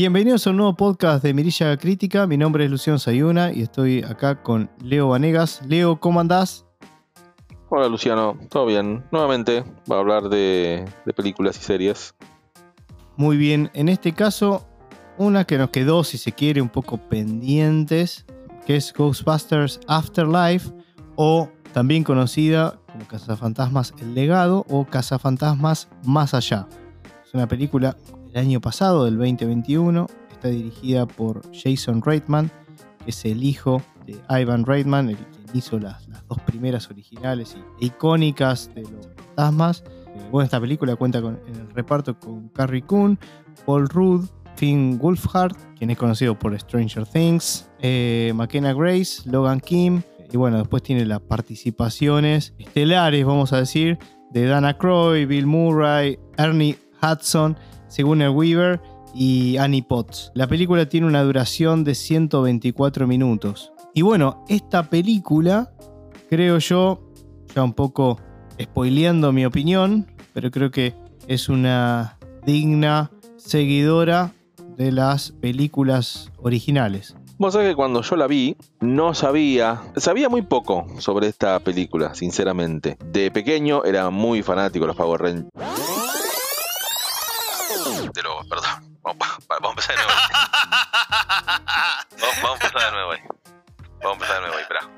Bienvenidos a un nuevo podcast de Mirilla Crítica. Mi nombre es Luciano Sayuna y estoy acá con Leo Vanegas. Leo, ¿cómo andás? Hola Luciano, todo bien. Nuevamente va a hablar de, de películas y series. Muy bien, en este caso, una que nos quedó, si se quiere, un poco pendientes, que es Ghostbusters Afterlife, o también conocida como Cazafantasmas El Legado o Cazafantasmas Más Allá. Es una película del año pasado, del 2021. Está dirigida por Jason Reitman, que es el hijo de Ivan Reitman, el que hizo las, dos primeras originales y icónicas de los fantasmas. Eh, bueno, esta película cuenta con, en el reparto con Carrie Coon, Paul Rudd, Finn Wolfhard, quien es conocido por Stranger Things, eh, McKenna Grace, Logan Kim, y bueno, después tiene las participaciones estelares, vamos a decir, de Dana Croy, Bill Murray, Ernie Hudson, Sigourney Weaver y Annie Potts. La película tiene una duración de 124 minutos. Y bueno, esta película, creo yo, ya un poco spoileando mi opinión, pero creo que es una digna seguidora de las películas originales. Vos sabés que cuando yo la vi, no sabía, sabía muy poco sobre esta película, sinceramente. De pequeño era muy fanático de los Power Rangers. De los, perdón. Vamos, vamos a empezar de nuevo. Vamos, vamos a empezar de nuevo ahí. Vamos a empezar de nuevo ahí, espera.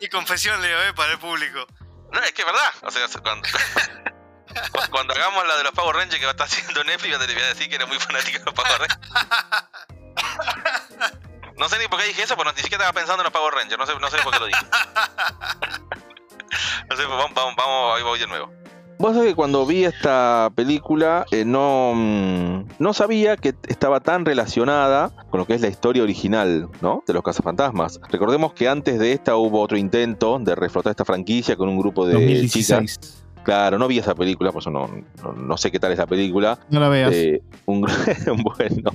Qué confesión, Leo, ¿eh? Para el público. No, es que es verdad. O sea, cuando, cuando hagamos la de los Power Rangers que va a estar haciendo Netflix, te voy a decir que era muy fanático de los Power Rangers. No sé ni por qué dije eso, porque ni siquiera estaba pensando en los Power Rangers. No sé, no sé por qué lo dije. No sé, vamos, vamos, vamos ahí voy de nuevo. Vos sabés que cuando vi esta película eh, no, mm, no sabía que estaba tan relacionada con lo que es la historia original ¿no? de los cazafantasmas. Recordemos que antes de esta hubo otro intento de reflotar esta franquicia con un grupo de 2016. chicas. Claro, no vi esa película, por eso no, no, no sé qué tal esa película. No la veas. Eh, un, bueno,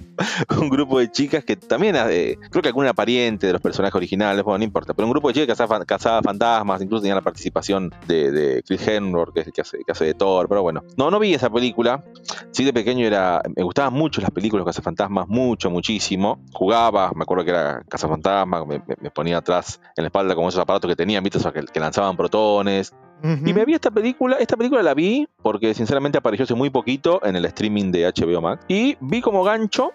un grupo de chicas que también, eh, creo que alguna pariente de los personajes originales, bueno, no importa, pero un grupo de chicas que cazaba, cazaba fantasmas, incluso tenía la participación de, de Chris Hemsworth, que que hace, que hace de Thor, pero bueno. No, no vi esa película. Sí, de pequeño era, me gustaban mucho las películas de cazafantasmas, mucho, muchísimo. Jugaba, me acuerdo que era cazafantasmas, me, me- me ponía atrás en la espalda como esos aparatos que tenían, ¿viste? Esos que, que lanzaban protones. Y me vi esta película, esta película la vi porque sinceramente apareció hace muy poquito en el streaming de HBO Max. Y vi como gancho,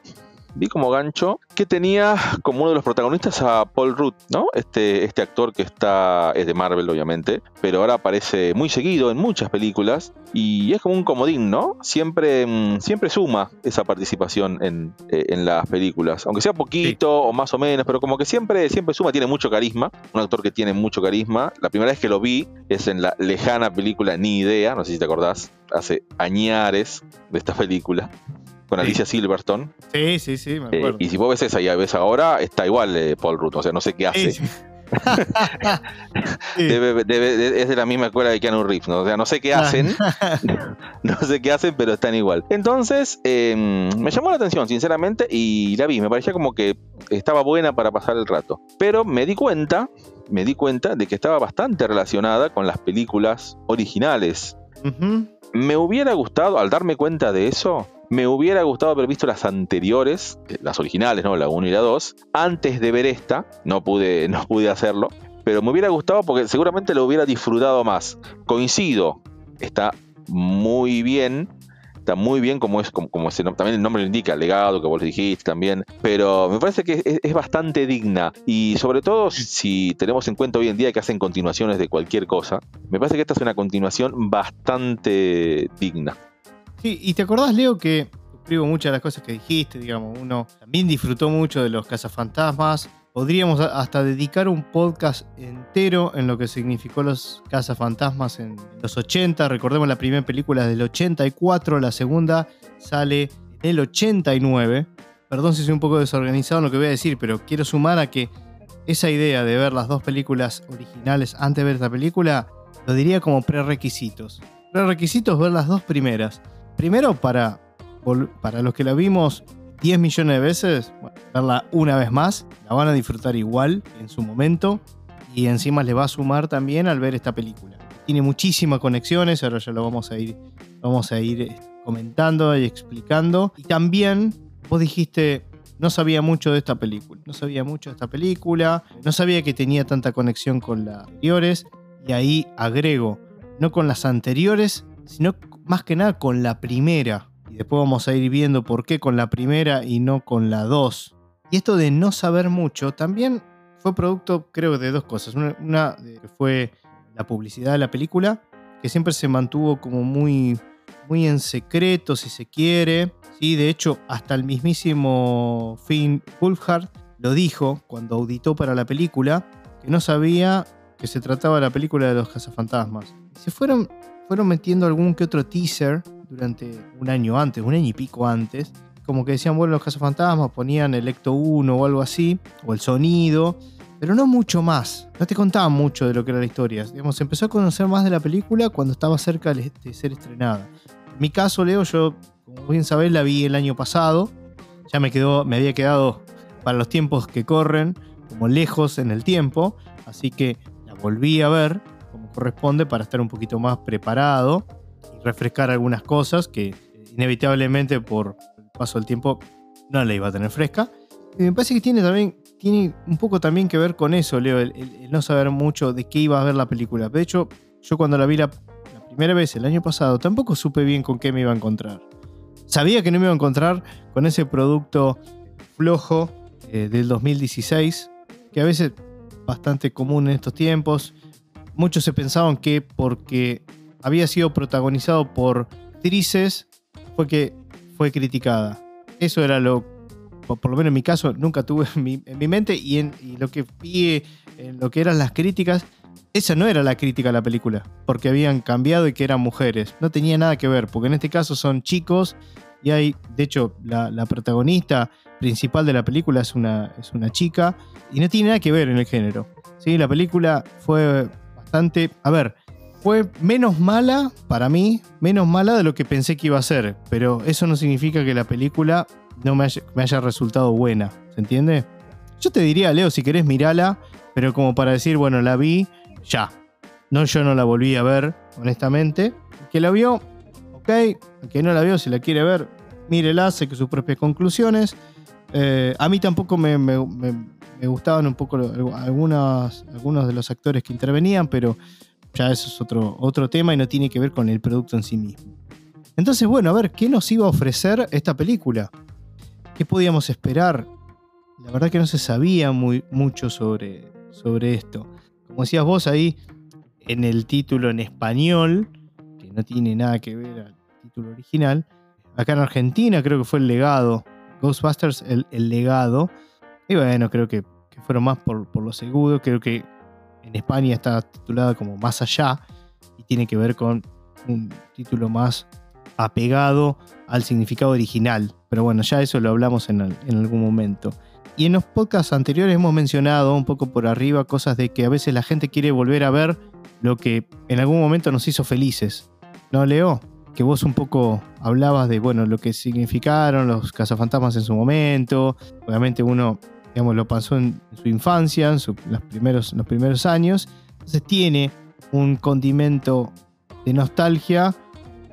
vi como gancho que tenía como uno de los protagonistas a Paul Rudd, ¿no? Este, este actor que está, es de Marvel obviamente, pero ahora aparece muy seguido en muchas películas y es como un comodín, ¿no? Siempre, mm, siempre suma esa participación en, eh, en las películas, aunque sea poquito o más o menos, pero como que siempre, siempre suma, tiene mucho carisma, un actor que tiene mucho carisma. La primera vez que lo vi es en la lejana película Ni Idea, no sé si te acordás, hace añares de esta película, con Sí. Alicia Silverstone. Sí, sí, sí, me Eh, acuerdo. y si vos ves esa y ves ahora, está igual eh, Paul Rudd, o sea, no sé qué hace. Sí, sí. Debe- debe- es de la misma escuela de Keanu Reeves, ¿no? O sea, no sé qué hacen, no sé qué hacen, pero están igual. Entonces, eh, me llamó la atención, sinceramente, y la vi. Me parecía como que estaba buena para pasar el rato. Pero me di cuenta, me di cuenta de que estaba bastante relacionada con las películas originales. Me hubiera gustado, al darme cuenta de eso, me hubiera gustado haber visto las anteriores, eh, las originales, ¿no? La 1 y la 2, antes de ver esta. No pude, no pude hacerlo. Pero me hubiera gustado porque seguramente lo hubiera disfrutado más. Coincido, está muy bien. Está muy bien como es, como, también el nombre lo indica, legado, que vos dijiste también. Pero me parece que es, es bastante digna. Y sobre todo si tenemos en cuenta hoy en día que hacen continuaciones de cualquier cosa, me parece que esta es una continuación bastante digna. Sí, y te acordás, Leo, que suscribo muchas de las cosas que dijiste, digamos, uno también disfrutó mucho de los cazafantasmas. Podríamos hasta dedicar un podcast entero en lo que significó los cazafantasmas en los 80. Recordemos la primera película es del 84, la segunda sale en el 89. Perdón si soy un poco desorganizado en lo que voy a decir, pero quiero sumar a que esa idea de ver las dos películas originales antes de ver esta película, lo diría como prerequisitos. Prerequisitos ver las dos primeras. Primero, para, para los que la vimos 10 millones de veces, verla una vez más, la van a disfrutar igual en su momento y encima les va a sumar también al ver esta película. Tiene muchísimas conexiones, ahora ya lo vamos a ir, vamos a ir eh, comentando y explicando. Y también vos dijiste, no sabía mucho de esta película, no sabía mucho de esta película, no sabía que tenía tanta conexión con las anteriores. Y ahí agrego, no con las anteriores, sino más que nada con la primera. Y después vamos a ir viendo por qué con la primera y no con la dos. Y esto de no saber mucho también fue producto, creo, de dos cosas. Una, fue la publicidad de la película, que siempre se mantuvo como muy, muy en secreto, si se quiere. Sí, de hecho, hasta el mismísimo Finn Wolfhard lo dijo cuando auditó para la película, que no sabía que se trataba la película de los cazafantasmas. Se fueron, fueron metiendo algún que otro teaser durante un año antes, un año y pico antes. Como que decían, bueno, los cazafantasmas ponían el Ecto 1 o algo así, o el sonido, pero no mucho más. No te contaban mucho de lo que era la historia. Digamos, se empezó a conocer más de la película cuando estaba cerca de ser estrenada. En mi caso, Leo, yo, como bien sabés, la vi el año pasado. Ya me, quedó, me había quedado para los tiempos que corren, como lejos en el tiempo. Así que volví a ver corresponde para estar un poquito más preparado y refrescar algunas cosas que inevitablemente por el paso del tiempo no la iba a tener fresca. Y me parece que tiene también tiene un poco también que ver con eso, Leo, el, no saber mucho de qué iba a ver la película. De hecho, yo cuando la vi la, primera vez el año pasado, tampoco supe bien con qué me iba a encontrar. Sabía que no me iba a encontrar con ese producto flojo eh, del 2016, que a veces bastante común en estos tiempos. Muchos se pensaban que porque había sido protagonizado por actrices fue que fue criticada. Eso era lo, por lo menos en mi caso, nunca tuve en mi, mente y en lo que vi en lo que eran las críticas, esa no era la crítica a la película, porque habían cambiado y que eran mujeres. No tenía nada que ver, porque en este caso son chicos y hay, de hecho, la, la protagonista principal de la película es una, es una chica y no tiene nada que ver en el género. ¿sí? La película fue a ver, fue menos mala para mí, menos mala de lo que pensé que iba a ser, pero eso no significa que la película no me haya, resultado buena, ¿se entiende? Yo te diría, Leo, si querés mirala, pero como para decir, bueno, la vi, ya. No, yo no la volví a ver, honestamente. que la vio, ok. que no la vio, si la quiere ver, mírela, saque sus propias conclusiones. Eh, a mí tampoco me, gustaban un poco algunos, algunos de los actores que intervenían, pero ya eso es otro, otro tema y no tiene que ver con el producto en sí mismo. Entonces, bueno, a ver, ¿qué nos iba a ofrecer esta película? ¿Qué podíamos esperar? La verdad que no se sabía muy, mucho sobre, sobre esto. Como decías vos ahí, en el título en español, que no tiene nada que ver al título original, acá en Argentina creo que fue el legado Ghostbusters, el, legado. Y bueno, creo que, fueron más por, por lo seguro. Creo que en España está titulada como Más allá y tiene que ver con un título más apegado al significado original. Pero bueno, ya eso lo hablamos en, en, algún momento. Y en los podcasts anteriores hemos mencionado un poco por arriba cosas de que a veces la gente quiere volver a ver lo que en algún momento nos hizo felices. ¿No, Leo? que vos un poco hablabas de, bueno, lo que significaron los cazafantasmas en su momento. Obviamente uno, digamos, lo pasó en su infancia, en los, primeros, los primeros años. Entonces tiene un condimento de nostalgia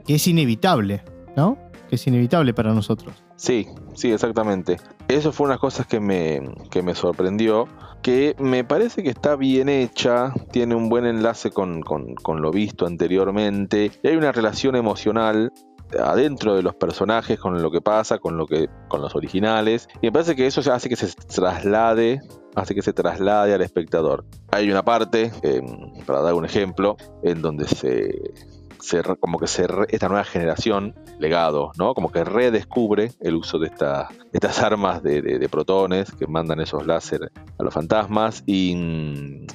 que es inevitable, ¿no? Que es inevitable para nosotros. Sí, sí, exactamente. Eso fue una cosa que me, que me sorprendió que me parece que está bien hecha, tiene un buen enlace con, lo visto anteriormente, y hay una relación emocional adentro de los personajes con lo que pasa, con lo que con los originales y me parece que eso hace que se traslade hace que se traslade al espectador. Hay una parte, para dar un ejemplo, en donde se, como que se esta nueva generación, legado, ¿no? Como que redescubre el uso de, estas armas de, protones que mandan esos láser a los fantasmas y mm,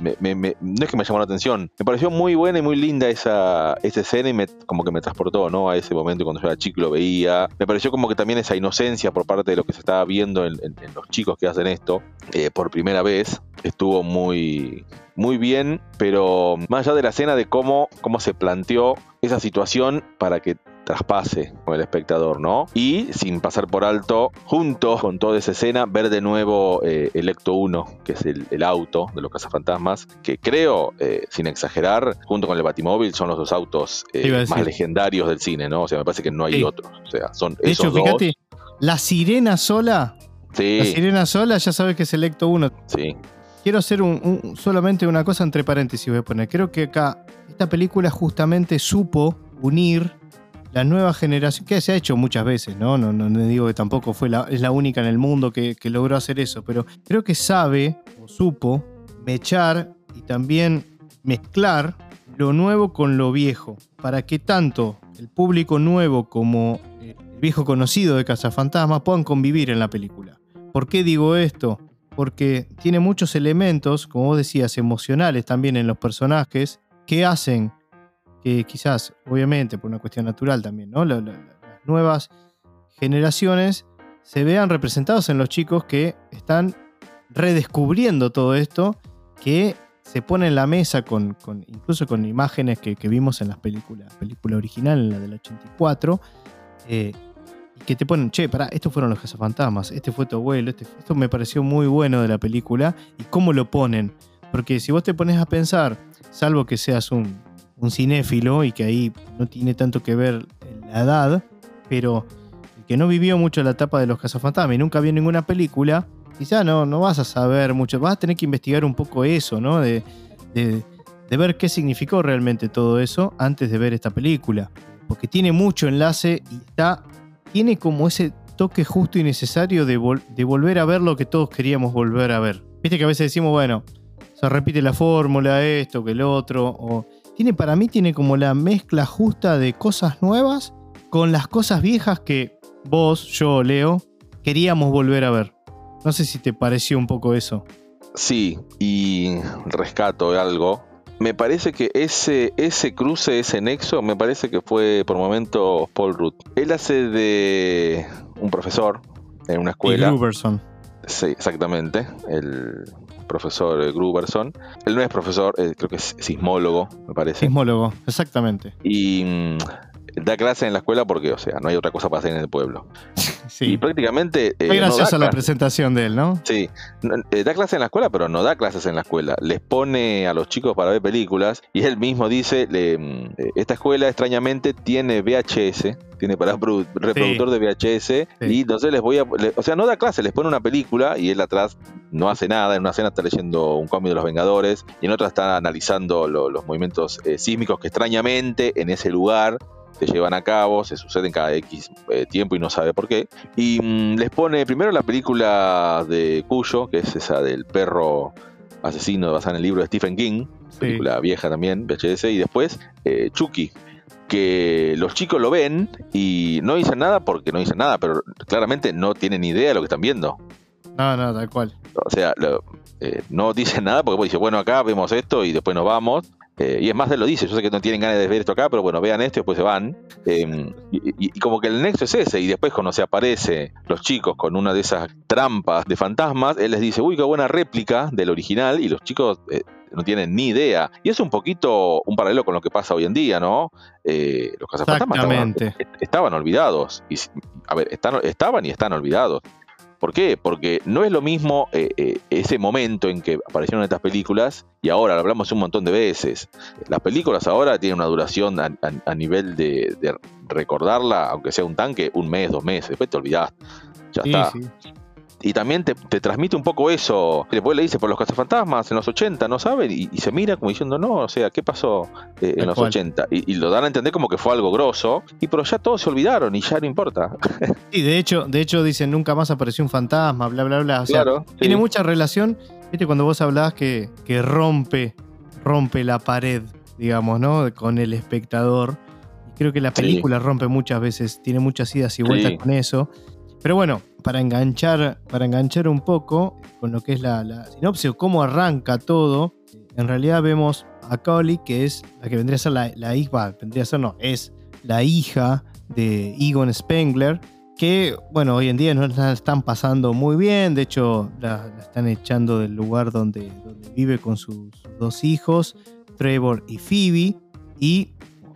no es que me llamó la atención, me pareció muy buena y muy linda esa, escena y como que me transportó, ¿no? A ese momento cuando yo era chico lo veía. Me pareció como que también esa inocencia por parte de lo que se estaba viendo en, los chicos que hacen esto eh, por primera vez estuvo muy, muy bien, pero más allá de la escena de cómo, cómo se planteó esa situación para que traspase con el espectador, ¿no? Y sin pasar por alto, junto con toda esa escena, ver de nuevo eh, el Ecto 1, que es el, auto de los cazafantasmas, que creo, eh, sin exagerar, junto con el Batimóvil, son los dos autos eh, más legendarios del cine, ¿no? O sea, me parece que no hay otros. O sea, son de esos hecho, fíjate, la sirena sola. Sí. La sirena sola ya sabes que es el Ecto 1. Sí. Quiero hacer un, solamente una cosa entre paréntesis, voy a poner. Creo que acá esta película justamente supo unir la nueva generación, que se ha hecho muchas veces, ¿no? No, no, digo que tampoco fue es la única en el mundo que, logró hacer eso, pero creo que sabe o supo mechar y también mezclar lo nuevo con lo viejo, para que tanto el público nuevo como el viejo conocido de Cazafantasmas puedan convivir en la película. ¿Por qué digo esto? Porque tiene muchos elementos, como vos decías, emocionales también en los personajes, que hacen que quizás, obviamente, por una cuestión natural también, ¿no? las nuevas generaciones se vean representados en los chicos que están redescubriendo todo esto, que se pone en la mesa con, incluso con imágenes que, vimos en las películas, película original, en la del 84, eh, y que te ponen, che, pará, estos fueron los cazafantasmas, este fue tu abuelo, este, esto me pareció muy bueno de la película, y cómo lo ponen. Porque si vos te pones a pensar, salvo que seas un un cinéfilo y que ahí no tiene tanto que ver la edad, pero que no vivió mucho la etapa de los cazafantasmas y nunca vio ninguna película, quizá no, no vas a saber mucho, vas a tener que investigar un poco eso, ¿no? De, de, ver qué significó realmente todo eso antes de ver esta película. Porque tiene mucho enlace y está, tiene como ese toque justo y necesario de, de volver a ver lo que todos queríamos volver a ver. Viste que a veces decimos, bueno, se repite la fórmula, esto, que el otro, o tiene para mí tiene como la mezcla justa de cosas nuevas con las cosas viejas que vos, yo, Leo, queríamos volver a ver. No sé si te pareció un poco eso. Sí, y rescato algo. Me parece que ese, ese cruce, ese nexo, me parece que fue por momentos Paul Rudd. Él hace de un profesor en una escuela. Y Sí, exactamente. El profesor Gruberson. Él no es profesor, eh, creo que es sismólogo, me parece. Sismólogo, exactamente. Y mm, da clase en la escuela porque, o sea, no hay otra cosa para hacer en el pueblo. Sí. Y prácticamente. Eh, gracias a la presentación de él, ¿no? Sí. Eh, da clase en la escuela, pero no da clases en la escuela. Les pone a los chicos para ver películas y él mismo dice: mm, Esta escuela extrañamente tiene VHS, tiene para reproductor de VHS y entonces les voy a. o sea, no da clase, les pone una película y él atrás no hace nada. En una escena está leyendo un cómic de los Vengadores y en otra está analizando los movimientos eh, sísmicos que extrañamente en ese lugar se llevan a cabo, se suceden cada X eh, tiempo y no sabe por qué. Y mm, les pone primero la película de Cuyo, que es esa del perro asesino basada en el libro de Stephen King, película vieja también, VHS, y después eh, Chucky, que los chicos lo ven y no dicen nada porque no dicen nada, pero claramente no tienen idea de lo que están viendo. No, no, tal cual. O sea, eh, no dicen nada porque dice, bueno, acá vemos esto y después nos vamos. Eh, y es más, de lo dice, yo sé que no tienen ganas de ver esto acá, pero bueno, vean esto y después se van. Em, y, como que el nexo es ese, y después cuando se aparece los chicos con una de esas trampas de fantasmas, él les dice, uy, qué buena réplica del original, y los chicos eh, no tienen ni idea. Y es un poquito un paralelo con lo que pasa hoy en día, ¿no? Eh, los cazafantasmas estaban, estaban, olvidados. Y, a ver, están, estaban y están olvidados. ¿Por qué? Porque no es lo mismo eh, eh, ese momento en que aparecieron estas películas y ahora lo hablamos un montón de veces. Las películas ahora tienen una duración a, nivel de, recordarla, aunque sea un tanque, un mes, dos meses, después te olvidás. Ya está y también te, transmite un poco eso. Después le dice por los cazafantasmas en los 80, no saben, y, se mira como diciendo, no, o sea, ¿qué pasó eh, en los 80? Y, lo dan a entender como que fue algo grosso, y pero ya todos se olvidaron y ya no importa. Sí, de hecho, de hecho dicen, nunca más apareció un fantasma, bla, bla, bla. O sea, claro, tiene mucha relación, viste, cuando vos hablabas que, que rompe, rompe la pared, digamos, ¿no? Con el espectador. Y creo que la película rompe muchas veces, tiene muchas idas y vueltas con eso. Pero bueno, para enganchar, para enganchar un poco con lo que es la, sinopsis o cómo arranca todo, en realidad vemos a Collie, que es la que vendría a ser la, hija, vendría a ser, no, es la hija de Egon Spengler, que, bueno, hoy en día no la están pasando muy bien, de hecho la, están echando del lugar donde vive con sus dos hijos, Trevor y Phoebe, y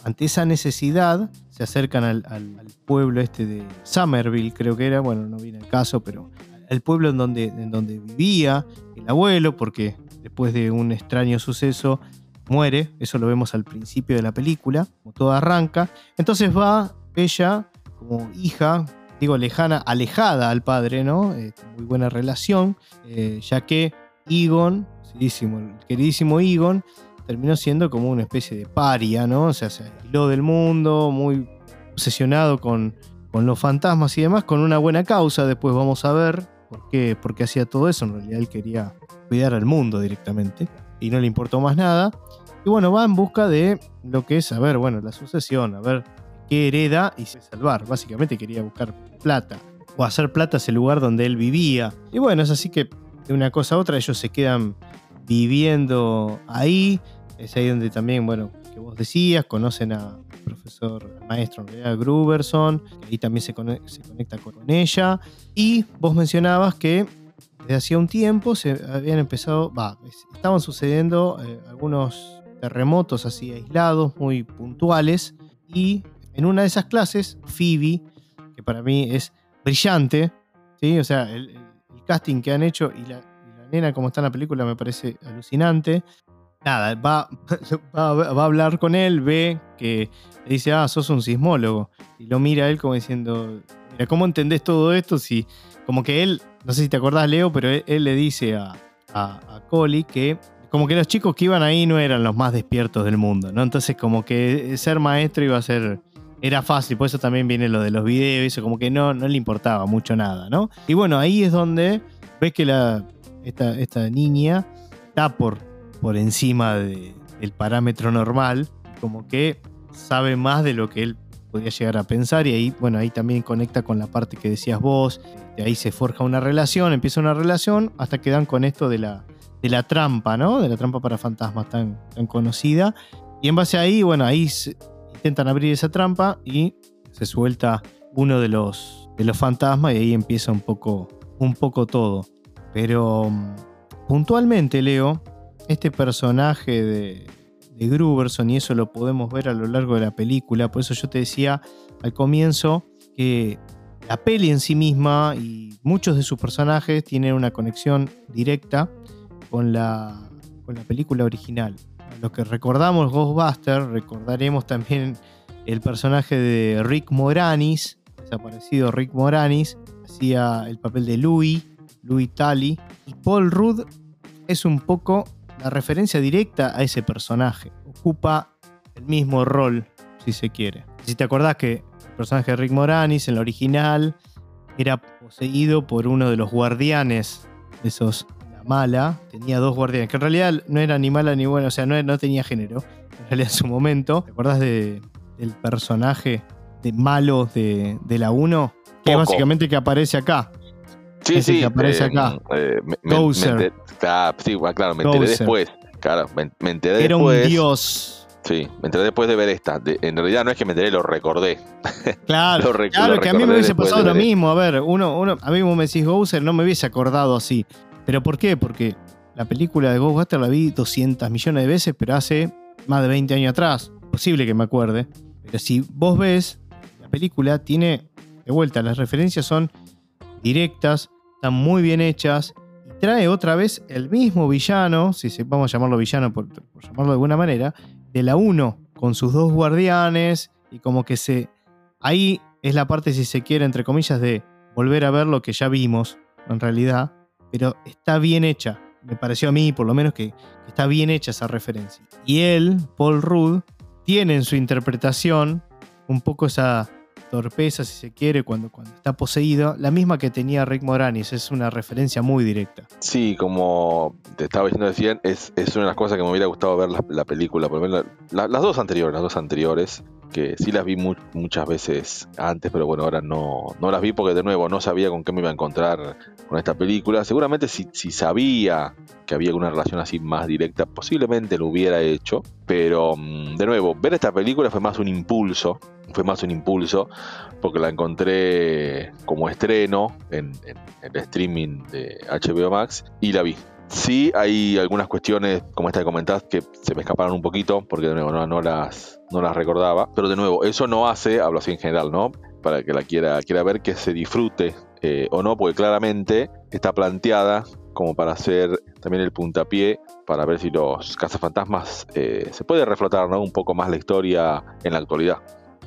ante esa necesidad se acercan al, al- al pueblo este de Somerville, creo que era, bueno, no viene el caso, pero el pueblo en donde, en donde vivía el abuelo, porque después de un extraño suceso muere, eso lo vemos al principio de la película, como todo arranca. Entonces va ella como hija, digo lejana, alejada al padre, ¿no? Eh, muy buena relación, eh, ya que Egon, el queridísimo Egon, terminó siendo como una especie de paria, ¿no? O sea, se aisló del mundo, muy obsesionado con, con los fantasmas y demás, con una buena causa. Después vamos a ver por qué, hacía todo eso. En realidad él quería cuidar al mundo directamente y no le importó más nada. Y bueno, va en busca de lo que es, a ver, bueno, la sucesión, a ver qué hereda y se salvar. Básicamente quería buscar plata o hacer plata hacia el lugar donde él vivía. Y bueno, es así que de una cosa a otra ellos se quedan viviendo ahí. Es ahí donde también, bueno, que vos decías, conocen a profesor, maestro en Gruberson, que ahí también se, cone- se conecta con ella. Y vos mencionabas que desde hacía un tiempo se habían empezado, va, es- estaban sucediendo eh, algunos terremotos así aislados, muy puntuales. Y en una de esas clases, Phoebe, que para mí es brillante, ¿sí? O sea, el, casting que han hecho y la nena como está en la película me parece alucinante. Nada, va, va, a hablar con él, ve que le dice, ah, sos un sismólogo. Y lo mira él como diciendo, mira, ¿cómo entendés todo esto? Si, como que él, no sé si te acordás, Leo, pero él, le dice a, a, que como que los chicos que iban ahí no eran los más despiertos del mundo, ¿no? Entonces como que ser maestro iba a ser... Era fácil, por eso también viene lo de los videos, eso como que no, no le importaba mucho nada, ¿no? Y bueno, ahí es donde ves que la, esta, esta niña está por, por encima de- del parámetro normal, como que sabe más de lo que él podía llegar a pensar y ahí, bueno, ahí también conecta con la parte que decías vos, de ahí se forja una relación, empieza una relación, hasta que dan con esto de la, de la trampa, ¿no? De la trampa para fantasmas tan, tan conocida. Y en base a ahí, bueno, ahí intentan abrir esa trampa y se suelta uno de los, de los fantasmas y ahí empieza un poco, un poco todo. Pero mm, puntualmente, Leo, este personaje de, de Gruberson, y eso lo podemos ver a lo largo de la película, por eso yo te decía al comienzo que la peli en sí misma y muchos de sus personajes tienen una conexión directa con la, con la película original. A Los que recordamos Ghostbusters, recordaremos también el personaje de Rick Moranis, desaparecido Rick Moranis, hacía el papel de Louis, Louis Tully, y Paul Rudd es un poco la referencia directa a ese personaje. Ocupa el mismo rol, si se quiere. Si te acordás que el personaje de Rick Moranis en la original era poseído por uno de los guardianes de esos, la mala, tenía dos guardianes, que en realidad no era ni mala ni buena, o sea, no, no tenía género, en realidad en su momento. ¿Te acordás de- del personaje de malo de, de la 1? Que básicamente que aparece acá. Sí, Ese sí. que aparece eh, acá. eh, me, me- Gozer. me enter- ah, sí, bueno, claro, me enteré después. Claro, me, me enteré Era después. un dios. Sí, me enteré después de ver esta. De- en realidad no es que me enteré, lo recordé. Claro, Lo rec- claro lo que a mí me hubiese pasado lo mismo. A ver, uno, uno, a mí vos me decís Gozer, no me hubiese acordado así. ¿Pero por qué? Porque la película de Ghostbusters la vi 200 millones de veces, pero hace más de 20 años atrás. Posible que me acuerde. Pero si vos ves, la película tiene, de vuelta, las referencias son directas, están muy bien hechas. Y trae otra vez el mismo villano, si se, vamos a llamarlo villano por, llamarlo de alguna manera, de la 1, con sus dos guardianes, y como que se... Ahí es la parte, si se quiere, entre comillas, de volver a ver lo que ya vimos, en realidad, pero está bien hecha. Me pareció a mí, por lo menos, que, que está bien hecha esa referencia. Y él, Paul Rudd, tiene en su interpretación un poco esa torpeza, si se quiere, cuando, cuando está poseído, la misma que tenía Rick Moranis, es una referencia muy directa. Sí, como te estaba diciendo es, es una de las cosas que me hubiera gustado ver la, la película, por lo menos la- la- las dos anteriores, las dos anteriores, que sí las vi mu- muchas veces antes, pero bueno, ahora no, no las vi porque de nuevo no sabía con qué me iba a encontrar con esta película. Seguramente si, si sabía que había una relación así más directa, posiblemente lo hubiera hecho, pero mm, de nuevo, ver esta película fue más un impulso, fue más un impulso, porque la encontré como estreno en, el streaming de HBO Max y la vi. Sí, hay algunas cuestiones, como esta que comentás, que se me escaparon un poquito, porque de nuevo no, no las, no las recordaba. Pero de nuevo, eso no hace, hablo así en general, ¿no? Para que la quiera, quiera ver, que se disfrute eh, o no, porque claramente está planteada como para hacer también el puntapié para ver si los cazafantasmas eh, se puede reflotar ¿no? un poco más la historia en la actualidad.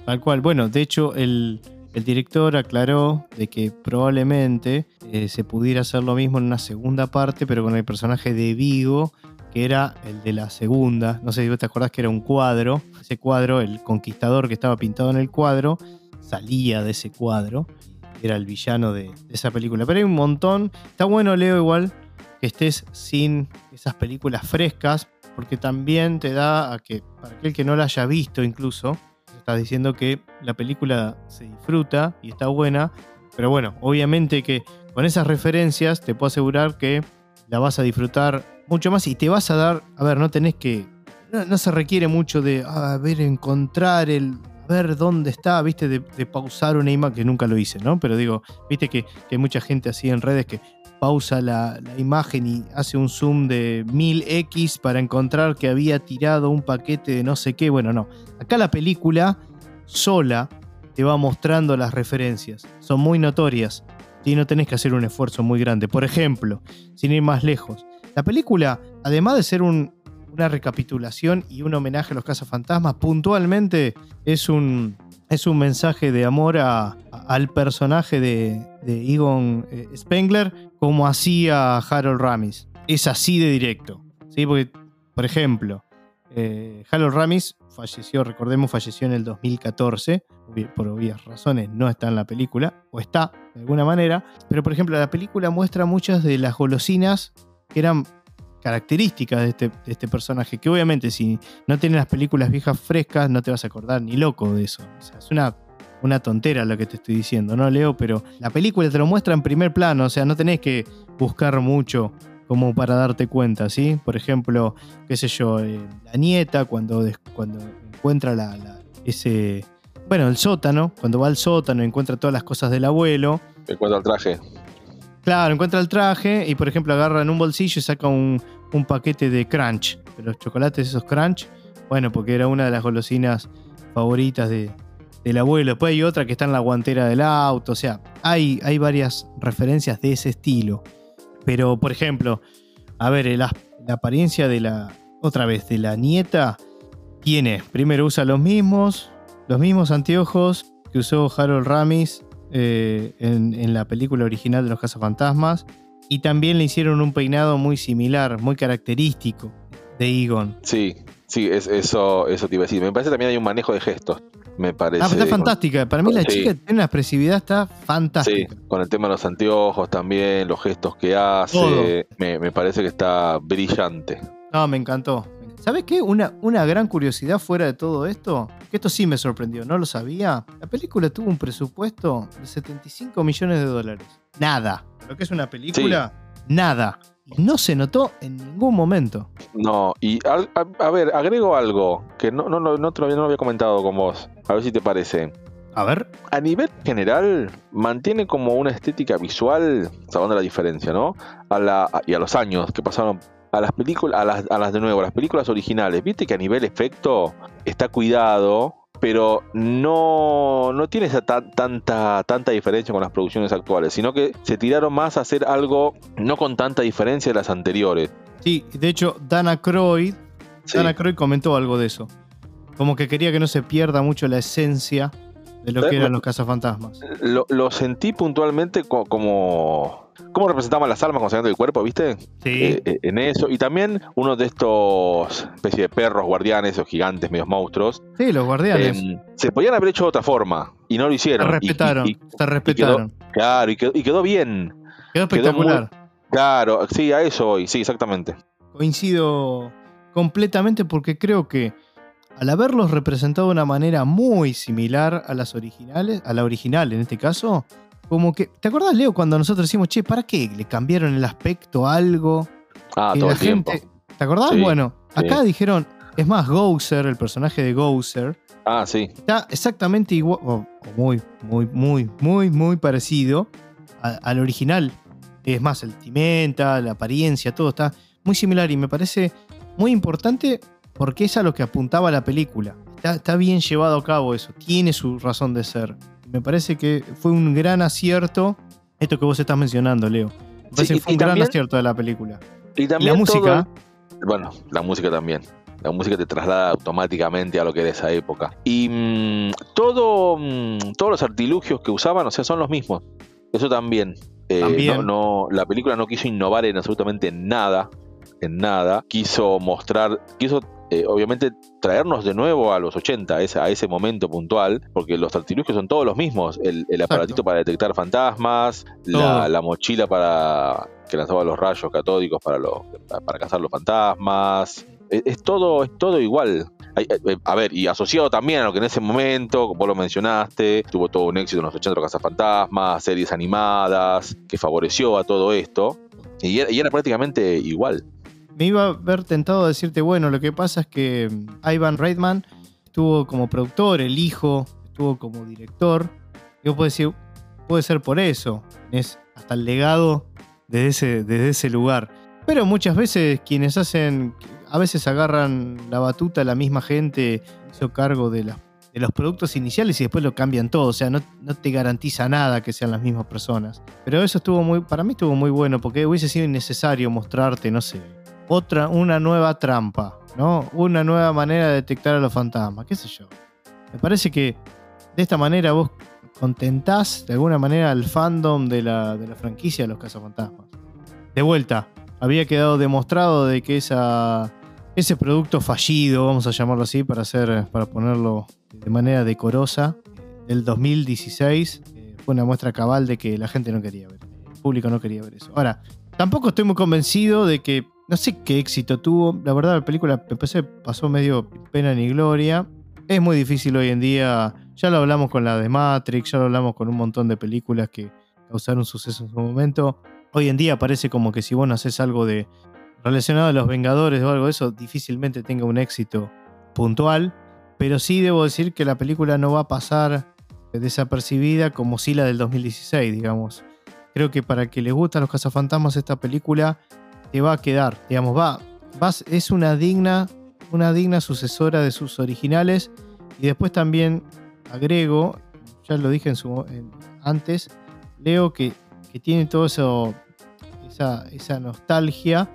Tal cual. Bueno, de hecho, el, el director aclaró de que probablemente eh, se pudiera hacer lo mismo en una segunda parte, pero con el personaje de Vigo, que era el de la segunda. No sé si vos te acordás que era un cuadro. Ese cuadro, el conquistador que estaba pintado en el cuadro, salía de ese cuadro. Era el villano de, de esa película. Pero hay un montón. Está bueno, Leo, igual que estés sin esas películas frescas, porque también te da a que, para aquel que no la haya visto incluso, estás diciendo que la película se disfruta y está buena, pero bueno, obviamente que con esas referencias te puedo asegurar que la vas a disfrutar mucho más y te vas a dar, a ver, no tenés que, no, se requiere mucho de, a ver, encontrar el, ver dónde está, viste, de, de pausar una imagen, que nunca lo hice, ¿no? Pero digo, viste que, que hay mucha gente así en redes que pausa la, la, imagen y hace un zoom de 1000x para encontrar que había tirado un paquete de no sé qué. Bueno, no. Acá la película sola te va mostrando las referencias. Son muy notorias y no tenés que hacer un esfuerzo muy grande. Por ejemplo, sin ir más lejos, la película, además de ser un, una recapitulación y un homenaje a los cazafantasmas, puntualmente es un, es un mensaje de amor a, al personaje de, de Egon eh, Spengler como hacía Harold Ramis. Es así de directo. ¿sí? Porque, por ejemplo, eh, Harold Ramis falleció, recordemos, falleció en el 2014. Por obvias razones no está en la película, o está de alguna manera. Pero, por ejemplo, la película muestra muchas de las golosinas que eran características de este, de este, personaje, que obviamente si no tienes las películas viejas frescas no te vas a acordar ni loco de eso. O sea, es una, una tontera lo que te estoy diciendo, ¿no, Leo? Pero la película te lo muestra en primer plano, o sea, no tenés que buscar mucho como para darte cuenta, ¿sí? Por ejemplo, qué sé yo, eh, la nieta cuando, cuando encuentra la, la, ese... Bueno, el sótano, cuando va al sótano encuentra todas las cosas del abuelo. Encuentra el traje. Claro, encuentra el traje y por ejemplo agarra en un bolsillo y saca un, un, paquete de crunch, de los chocolates esos crunch. Bueno, porque era una de las golosinas favoritas de, del abuelo. Después hay otra que está en la guantera del auto. O sea, hay, hay varias referencias de ese estilo. Pero, por ejemplo, a ver, la, la apariencia de la. Otra vez, de la nieta. Tiene, primero usa los mismos, los mismos anteojos que usó Harold Ramis eh, en, en, la película original de los cazafantasmas. Y también le hicieron un peinado muy similar, muy característico de Egon. Sí, sí, es, eso, eso te iba a decir. Me parece también hay un manejo de gestos. Me parece. Ah, está fantástica. Para mí la sí. chica tiene una expresividad, está fantástica. Sí, con el tema de los anteojos también, los gestos que hace. Me, me, parece que está brillante. No, me encantó. ¿Sabes qué? Una, una gran curiosidad fuera de todo esto, que esto sí me sorprendió, no lo sabía. La película tuvo un presupuesto de 75 millones de dólares. Nada. Lo que es una película, sí. nada. Y no se notó en ningún momento. No, y a, a, a ver, agrego algo que no, no, no, no, te lo, no lo había comentado con vos. A ver si te parece. A ver. A nivel general, mantiene como una estética visual, sabiendo la diferencia, ¿no? A la, a, y a los años que pasaron a las películas, a las, a las de nuevo, las películas originales, viste que a nivel efecto está cuidado, pero no, no tiene esa ta, tanta, tanta diferencia con las producciones actuales, sino que se tiraron más a hacer algo no con tanta diferencia de las anteriores. Sí, de hecho, Dana Croyd, sí. Dana Croyd comentó algo de eso. Como que quería que no se pierda mucho la esencia de lo que eran los cazafantasmas. Lo, lo sentí puntualmente co como cómo representaban las almas con del cuerpo, ¿viste? Sí. Eh, en eso. Y también uno de estos especie de perros guardianes o gigantes, medios monstruos. Sí, los guardianes. Eh, se podían haber hecho de otra forma y no lo hicieron. Se respetaron. Y, respetaron. Quedó, claro, y quedó, y quedó, bien. Quedó espectacular. Quedó muy, claro, sí, a eso voy, sí, exactamente. Coincido completamente porque creo que al haberlos representado de una manera muy similar a las originales, a la original en este caso, como que, ¿te acordás, Leo, cuando nosotros decimos, che, ¿para qué le cambiaron el aspecto a algo? Ah, todo la el tiempo. ¿Te acordás? Sí, bueno, acá sí. dijeron, es más, Gouser, el personaje de Gouser, Ah, sí. está exactamente igual, o, o muy, muy, muy, muy, muy parecido a- al original. Es más, el timenta, la apariencia, todo está muy similar y me parece muy importante porque es a lo que apuntaba la película. Está, está bien llevado a cabo eso, tiene su razón de ser. Me parece que fue un gran acierto esto que vos estás mencionando, Leo. Me parece Sí, que y- fue un gran acierto de la película. Y también la música, bueno, la música también. La música te traslada automáticamente a lo que era esa época. Y mm, todo, mm, todos los artilugios que usaban, o sea, son los mismos. Eso también. Eh, También. No, no- la película no quiso innovar en absolutamente nada. En nada. Quiso mostrar. Quiso, eh, obviamente, traernos de nuevo a los 80, a ese, a ese momento puntual. Porque los artilugios son todos los mismos. El, el aparatito para detectar fantasmas. La, la mochila para. que lanzaba los rayos catódicos para, los, para cazar los fantasmas. Es, es todo, es todo igual. Hay- eh, A ver, y asociado también a lo que en ese momento, como vos lo mencionaste, tuvo todo un éxito en los 80 los cazafantasmas, series animadas, que favoreció a todo esto. Y era, y era prácticamente igual. Me iba a haber tentado a decirte, bueno, lo que pasa es que mm, Ivan Reitman estuvo como productor, el hijo estuvo como director. Yo puedo decir, puede ser por eso. Es hasta el legado desde ese, desde ese lugar. Pero muchas veces quienes hacen, a veces agarran la batuta la misma gente, hizo cargo de, los productos iniciales y después lo cambian todo. O sea, no, no te garantiza nada que sean las mismas personas. Pero eso estuvo muy, para mí estuvo muy bueno porque hubiese sido innecesario mostrarte, no sé, otra, una nueva trampa, ¿no? Una nueva manera de detectar a los fantasmas, qué sé yo. Me parece que de esta manera vos contentás de alguna manera al fandom de la, de la franquicia de los cazafantasmas. De vuelta, había quedado demostrado de que esa, ese producto fallido, vamos a llamarlo así, para, hacer, para ponerlo de manera decorosa, del 2016, eh, fue una muestra cabal de que la gente no quería ver, el público no quería ver eso. Ahora, tampoco estoy muy convencido de que, no sé qué éxito tuvo, la verdad la película empecé, pasó medio pena ni gloria, es muy difícil hoy en día, ya lo hablamos con la de Matrix, ya lo hablamos con un montón de películas que causaron suceso en su momento. Hoy en día parece como que si vos no haces algo de relacionado a los Vengadores o algo de eso, difícilmente tenga un éxito puntual. Pero sí debo decir que la película no va a pasar desapercibida como si la del 2016, digamos. Creo que para que les gustan los cazafantasmas esta película te va a quedar, digamos, va, vas, es una digna, una digna sucesora de sus originales y después también agrego, ya lo dije en su, antes, leo que, que tiene todo eso, esa, esa nostalgia,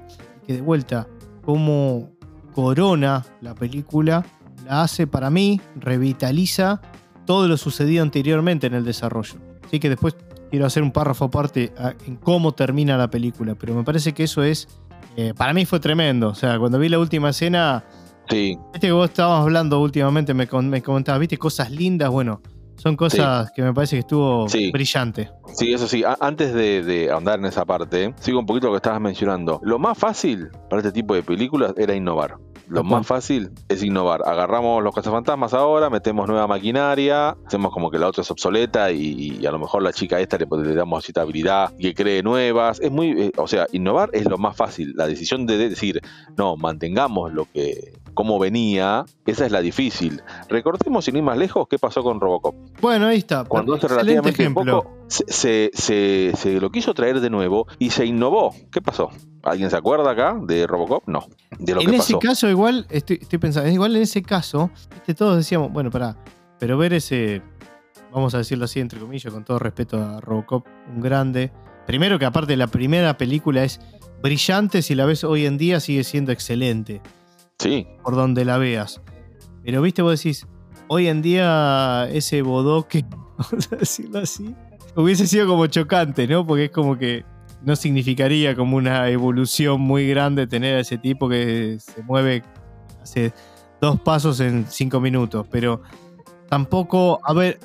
que de vuelta, como corona la película, la hace para mí, revitaliza todo lo sucedido anteriormente en el desarrollo. Así que después quiero hacer un párrafo aparte a- en cómo termina la película, pero me parece que eso es, eh, para mí fue tremendo. O sea, cuando vi la última escena, Sí, Viste que vos estabas hablando últimamente, me, me comentabas, viste, cosas lindas, bueno, son cosas que me parece que estuvo Sí. brillante. Sí, eso sí. A- antes de, de ahondar en esa parte, sigo un poquito lo que estabas mencionando. Lo más fácil para este tipo de películas era innovar. Lo más fácil es innovar. Agarramos los cazafantasmas ahora, metemos nueva maquinaria, hacemos como que la otra es obsoleta y, y a lo mejor la chica esta le, le damos cierta habilidad y que cree nuevas. Es muy, eh, o sea, innovar es lo más fácil. La decisión de decir, no, mantengamos lo que, como venía, esa es la difícil. Recordemos, sin ir más lejos, qué pasó con Robocop. Bueno, ahí está. Cuando hace relativamente ejemplo. poco se, se- se- lo quiso traer de nuevo y se innovó. ¿Qué pasó? ¿Alguien se acuerda acá de Robocop? No. De lo en que ese pasó. caso, igual, estoy, estoy pensando, igual en ese caso, viste, todos decíamos, bueno, pará, pero ver ese, vamos a decirlo así, entre comillas, con todo respeto a Robocop, un grande. Primero que aparte la primera película es brillante, si la ves hoy en día sigue siendo excelente. Sí, por donde la veas. Pero viste, vos decís, hoy en día ese bodoque, vamos a decirlo así, hubiese sido como chocante, ¿no? Porque es como que no significaría como una evolución muy grande tener a ese tipo que se mueve, hace dos pasos en cinco minutos, pero tampoco, a ver,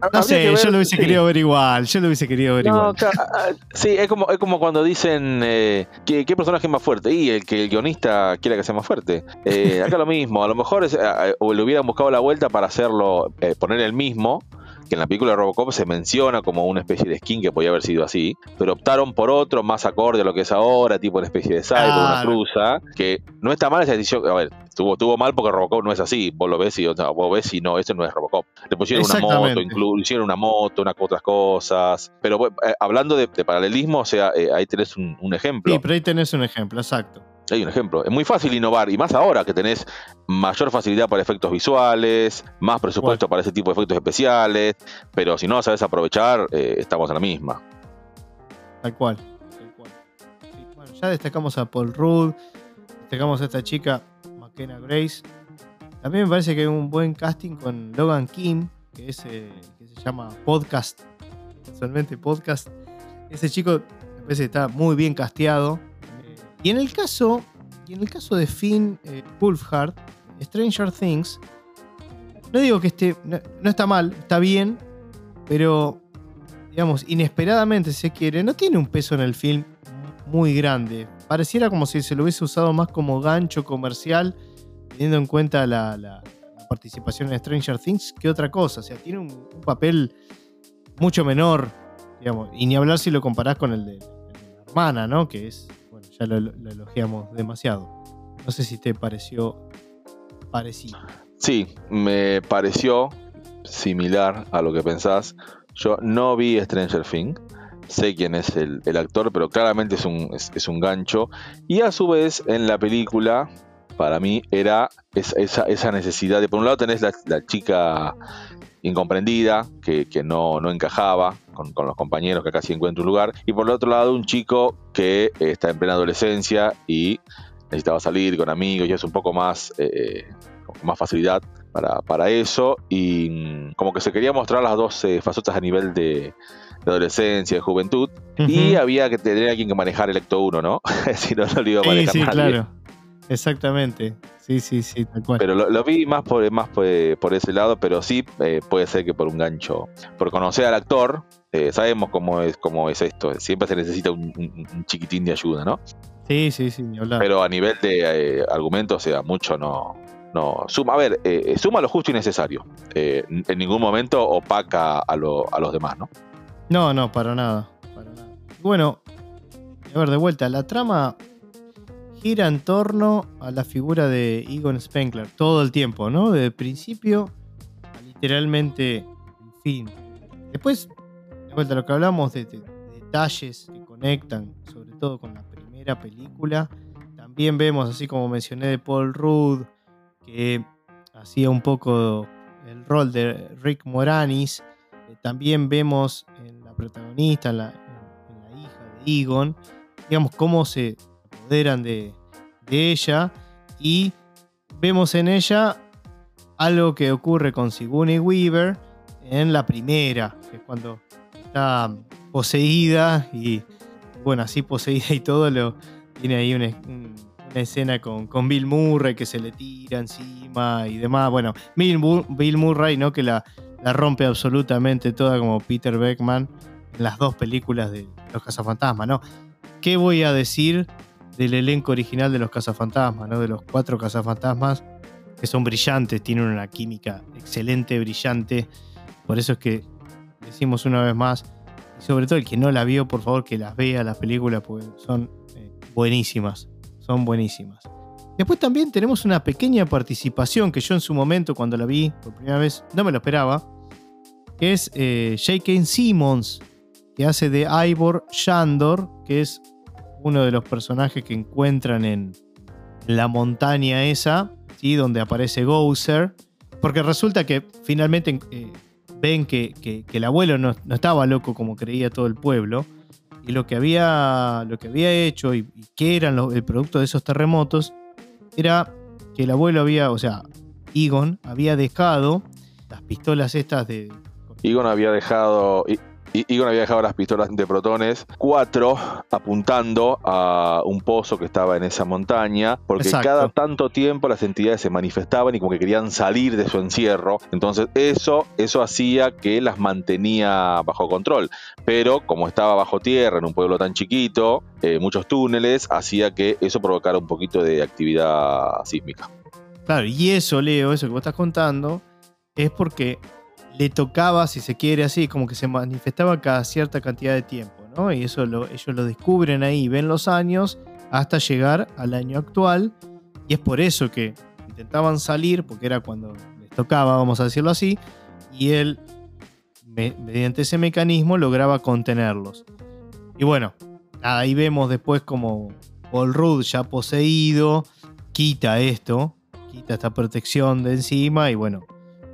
no Habría sé, que ver, yo lo hubiese sí. querido ver igual, yo lo hubiese querido ver No, igual. claro, ah, ah, sí, es como, es como cuando dicen eh, ¿qué, qué personaje es más fuerte y el que el guionista quiera que sea más fuerte. Eh, acá lo mismo, a lo mejor es, ah, ah, o le hubieran buscado la vuelta para hacerlo, eh, poner el mismo, que en la película de Robocop se menciona como una especie de skin que podía haber sido así, pero optaron por otro más acorde a lo que es ahora, tipo una especie de cyborg, una cruza, que no está mal esa decisión. A ver, estuvo, estuvo mal porque Robocop no es así. Vos lo ves y o sea, vos ves y no, este no es Robocop. Le pusieron una moto, Exactamente. inclu- hicieron una moto, unas otras cosas. Pero eh, hablando de, de paralelismo, o sea, eh, ahí tenés un, un ejemplo. Sí, pero ahí tenés un ejemplo, exacto. Hay un ejemplo. Es muy fácil innovar, y más ahora que tenés mayor facilidad para efectos visuales, más presupuesto para ese tipo de efectos especiales, pero si no sabes aprovechar, eh, estamos en la misma. Tal cual. tal cual. Sí, bueno, ya destacamos a Paul Rudd, destacamos a esta chica, McKenna Grace. También me parece que hay un buen casting con Logan Kim, que es eh, que se llama Podcast. Casualmente Podcast. Ese chico me parece que está muy bien casteado. Y en el caso, y en el caso de Finn eh, Wolfhard, Stranger Things, no digo que esté, no, está mal, está bien, pero digamos, inesperadamente se quiere, no tiene un peso en el film muy grande. Pareciera como si se lo hubiese usado más como gancho comercial, teniendo en cuenta la, participación en Stranger Things, que otra cosa. O sea, tiene un, papel mucho menor, digamos, y ni hablar si lo comparás con el de, el de la hermana, ¿no? Que es, ya lo, lo elogiamos demasiado. No sé si te pareció parecido. Sí, me pareció similar a lo que pensás. Yo no vi Stranger Things. Sé quién es el, el actor, pero claramente es un, es, un gancho. Y a su vez, en la película, para mí, era es- esa, esa necesidad de, por un lado, tenés la, la chica incomprendida, que, que no, no encajaba con, con los compañeros, que casi encuentra un lugar. Y por el otro lado, un chico que eh, está en plena adolescencia y necesitaba salir con amigos y es un poco más, eh, con más facilidad para, para eso. Y mm, como que se quería mostrar las dos eh, facetas a nivel de, de adolescencia, de juventud. Y Ujú. había que tener alguien que manejar el Ecto 1, ¿no? si no, no lo iba a Sí, manejar sí, nadie. claro. Exactamente. Sí, sí, sí, tal cual. Pero lo, lo vi más por, más por, por ese lado, pero sí eh, puede ser que por un gancho. Por conocer al actor, eh, sabemos cómo es, cómo es esto. Siempre se necesita un, un- un chiquitín de ayuda, ¿no? Sí, sí, sí, hablar. Pero a nivel de eh, argumento, o sea, mucho no. no suma, a ver, eh, suma lo justo y necesario. Eh, en ningún momento opaca a, lo- a los demás, ¿no? No, no, para nada. para nada. Bueno, a ver, de vuelta, la trama gira en torno a la figura de Egon Spengler todo el tiempo, ¿no? Desde el principio a literalmente el fin. Después, de vuelta, lo que hablamos de, de- de detalles que conectan, sobre todo con la primera película. También vemos, así como mencioné, de Paul Rudd, que hacía un poco el rol de Rick Moranis. Eh, También vemos en la protagonista, en la, en- en la hija de Egon, digamos, cómo se apoderan de, de ella y vemos en ella algo que ocurre con Sigourney Weaver en la primera, que es cuando está poseída y, bueno, así poseída y todo, lo, tiene ahí una, un- una escena con, Bill Murray que se le tira encima y demás. Bueno, Bill, Mu- Bill Murray, ¿no? Que la, la rompe absolutamente toda como Peter Beckman en las dos películas de Los Cazafantasmas, ¿no? ¿Qué voy a decir del elenco original de Los Cazafantasmas, ¿no? De los cuatro Cazafantasmas que son brillantes, tienen una química excelente, brillante. Por eso es que decimos una vez más, y sobre todo el que no la vio, por favor que las vea las películas, porque son eh, buenísimas, son buenísimas. Después también tenemos una pequeña participación que yo en su momento, cuando la vi por primera vez, no me lo esperaba, que es eh, J.K. Simmons, que hace de Ivor Shandor, que es uno de los personajes que encuentran en la montaña esa, ¿sí? donde aparece Gouser, porque resulta que finalmente eh, ven que, que- el abuelo no, no estaba loco como creía todo el pueblo, y lo que había, lo que había hecho y, y que eran el producto de esos terremotos era que el abuelo había, o sea, Egon había dejado las pistolas estas de... Egon había dejado. Egon había dejado las pistolas de protones, cuatro apuntando a un pozo que estaba en esa montaña, porque Exacto. cada tanto tiempo las entidades se manifestaban y como que querían salir de su encierro. Entonces eso, eso hacía que las mantenía bajo control. Pero como estaba bajo tierra en un pueblo tan chiquito, eh, muchos túneles, hacía que eso provocara un poquito de actividad sísmica. Claro, y eso, Leo, eso que vos estás contando, es porque le tocaba, si se quiere así, como que se manifestaba cada cierta cantidad de tiempo, ¿no? Y eso lo, ellos lo descubren ahí, ven los años hasta llegar al año actual. Y es por eso que intentaban salir, porque era cuando les tocaba, vamos a decirlo así, y él, me- mediante ese mecanismo, lograba contenerlos. Y bueno, ahí vemos después como Paul Rudd ya poseído, quita esto, quita esta protección de encima y bueno,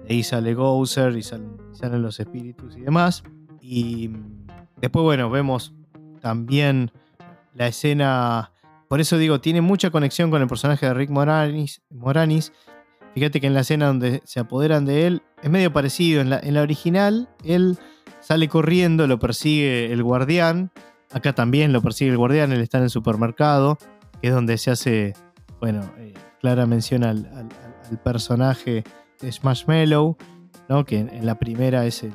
ahí sale Gouser y salen, los espíritus y demás. Y mm, después, bueno, vemos también la escena, por eso digo, tiene mucha conexión con el personaje de Rick Moranis. Moranis. Fíjate que en la escena donde se apoderan de él es medio parecido. En la, en la original, él sale corriendo, lo persigue el guardián. Acá también lo persigue el guardián, él está en el supermercado, que es donde se hace, bueno, eh, Clara menciona al, al- al personaje Smashmallow, ¿no? que en, la primera es el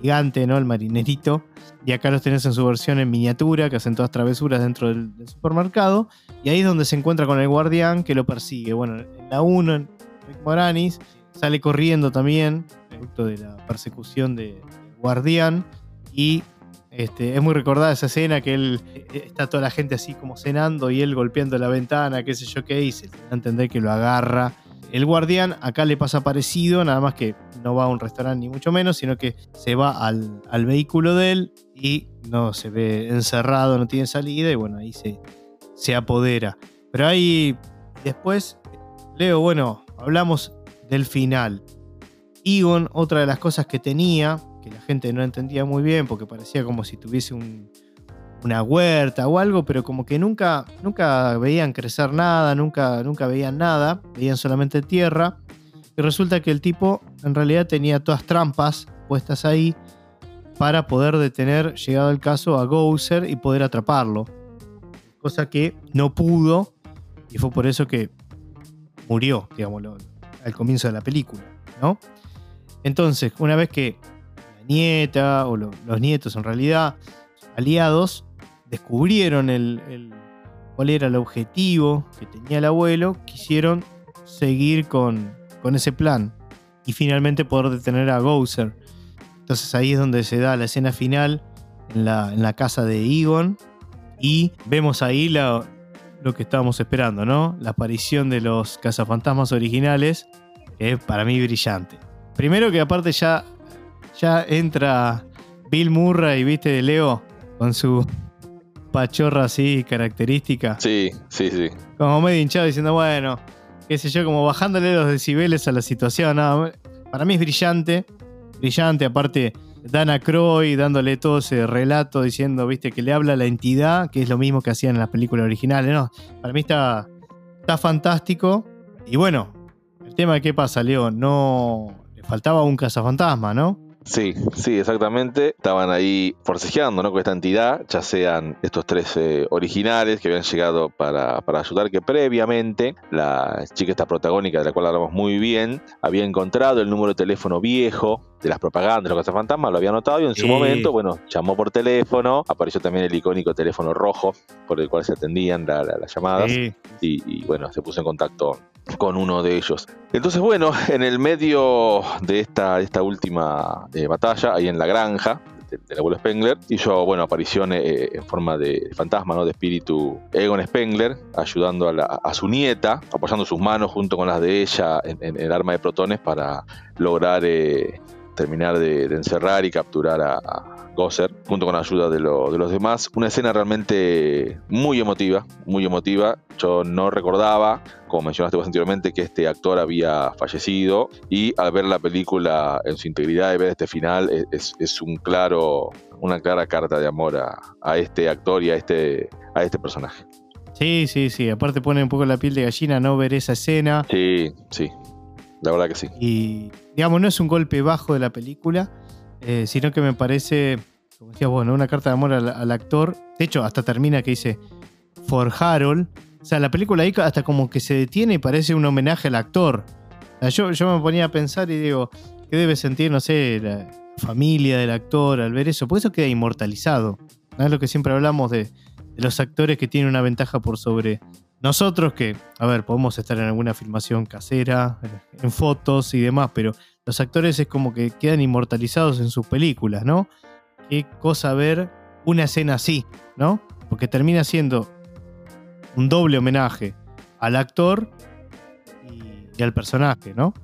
gigante, ¿no? el marinerito, y acá los tenés en su versión en miniatura, que hacen todas travesuras dentro del, del supermercado, y ahí es donde se encuentra con el guardián que lo persigue. Bueno, en la 1, en Rick Moranis, sale corriendo también, producto de la persecución de- del guardián, y este, es muy recordada esa escena que él eh, está toda la gente así como cenando y él golpeando la ventana, qué sé yo qué, y entender que lo agarra. El guardián acá le pasa parecido, nada más que no va a un restaurante ni mucho menos, sino que se va al, al vehículo de él y no se ve encerrado, no tiene salida y bueno, ahí se, se apodera. Pero ahí después, Leo, bueno, hablamos del final. Egon, otra de las cosas que tenía, que la gente no entendía muy bien porque parecía como si tuviese un- una huerta o algo, pero como que nunca, nunca veían crecer nada, nunca, nunca veían nada, veían solamente tierra. Y resulta que el tipo en realidad tenía todas trampas puestas ahí para poder detener, llegado el caso, a Gouser y poder atraparlo. Cosa que no pudo y fue por eso que murió, digámoslo, al comienzo de la película, ¿no? Entonces, una vez que la nieta o lo- los nietos en realidad aliados descubrieron el, cuál era el objetivo que tenía el abuelo, quisieron seguir con, con ese plan y finalmente poder detener a Gouser. Entonces ahí es donde se da la escena final en la, en la casa de Egon y vemos ahí lo que estábamos esperando, ¿no? La aparición de los cazafantasmas originales, que es para mí brillante. Primero que aparte ya, ya entra Bill Murray, viste, de Leo, con su pachorra así característica, Sí, sí, sí. como medio hinchado diciendo, bueno, qué sé yo, como bajándole los decibeles a la situación. para mí es brillante, brillante, aparte Dana Croy dándole todo ese relato diciendo, viste, que le habla a la entidad, que es lo mismo que hacían en las películas originales, ¿no? Para mí está, está fantástico. Y bueno, el tema de qué pasa, Leo, no le faltaba un cazafantasma, ¿no? Sí, sí, exactamente. Estaban ahí forcejeando ¿no? con esta entidad, ya sean estos tres eh, originales que habían llegado para, para ayudar, que previamente la chica esta protagónica, de la cual hablamos muy bien, había encontrado el número de teléfono viejo de las propagandas de los cazafantasmas, lo había anotado y en su momento, bueno, llamó por teléfono, apareció también el icónico teléfono rojo por el cual se atendían la- la- las llamadas y, y, bueno, se puso en contacto con uno de ellos. Entonces, bueno, en el medio de esta, esta última eh, batalla, ahí en la granja de- del abuelo Spengler, hizo, bueno, aparición eh, en forma de fantasma, ¿no? De espíritu Egon Spengler, ayudando a, su nieta, apoyando sus manos junto con las de ella en, el arma de protones para lograr eh, terminar de, encerrar y capturar a Gosser, junto con la ayuda de, lo- de los demás. Una escena realmente muy emotiva, muy emotiva. Yo no recordaba, como mencionaste vos anteriormente, que este actor había fallecido y al ver la película en su integridad y ver este final es, es- es un claro, una clara carta de amor a, a este actor y a este, a este personaje. Sí, sí, sí. Aparte pone un poco la piel de gallina no ver esa escena. Sí, sí, la verdad que sí. Y, digamos, no es un golpe bajo de la película, eh, sino que me parece, como decías vos, una carta de amor al, actor. De hecho, hasta termina que dice For Harold. O sea, la película ahí hasta como que se detiene y parece un homenaje al actor. Yo, yo me ponía a pensar y digo, ¿qué debe sentir, no sé, la familia del actor al ver eso? Porque eso queda inmortalizado. Es lo que siempre hablamos de, de los actores que tienen una ventaja por sobre nosotros, que, a ver, podemos estar en alguna filmación casera, en fotos y demás, pero los actores es como que quedan inmortalizados en sus películas, ¿no? Qué cosa ver una escena así, ¿no? Porque termina siendo un doble homenaje al actor y, y al personaje, ¿no?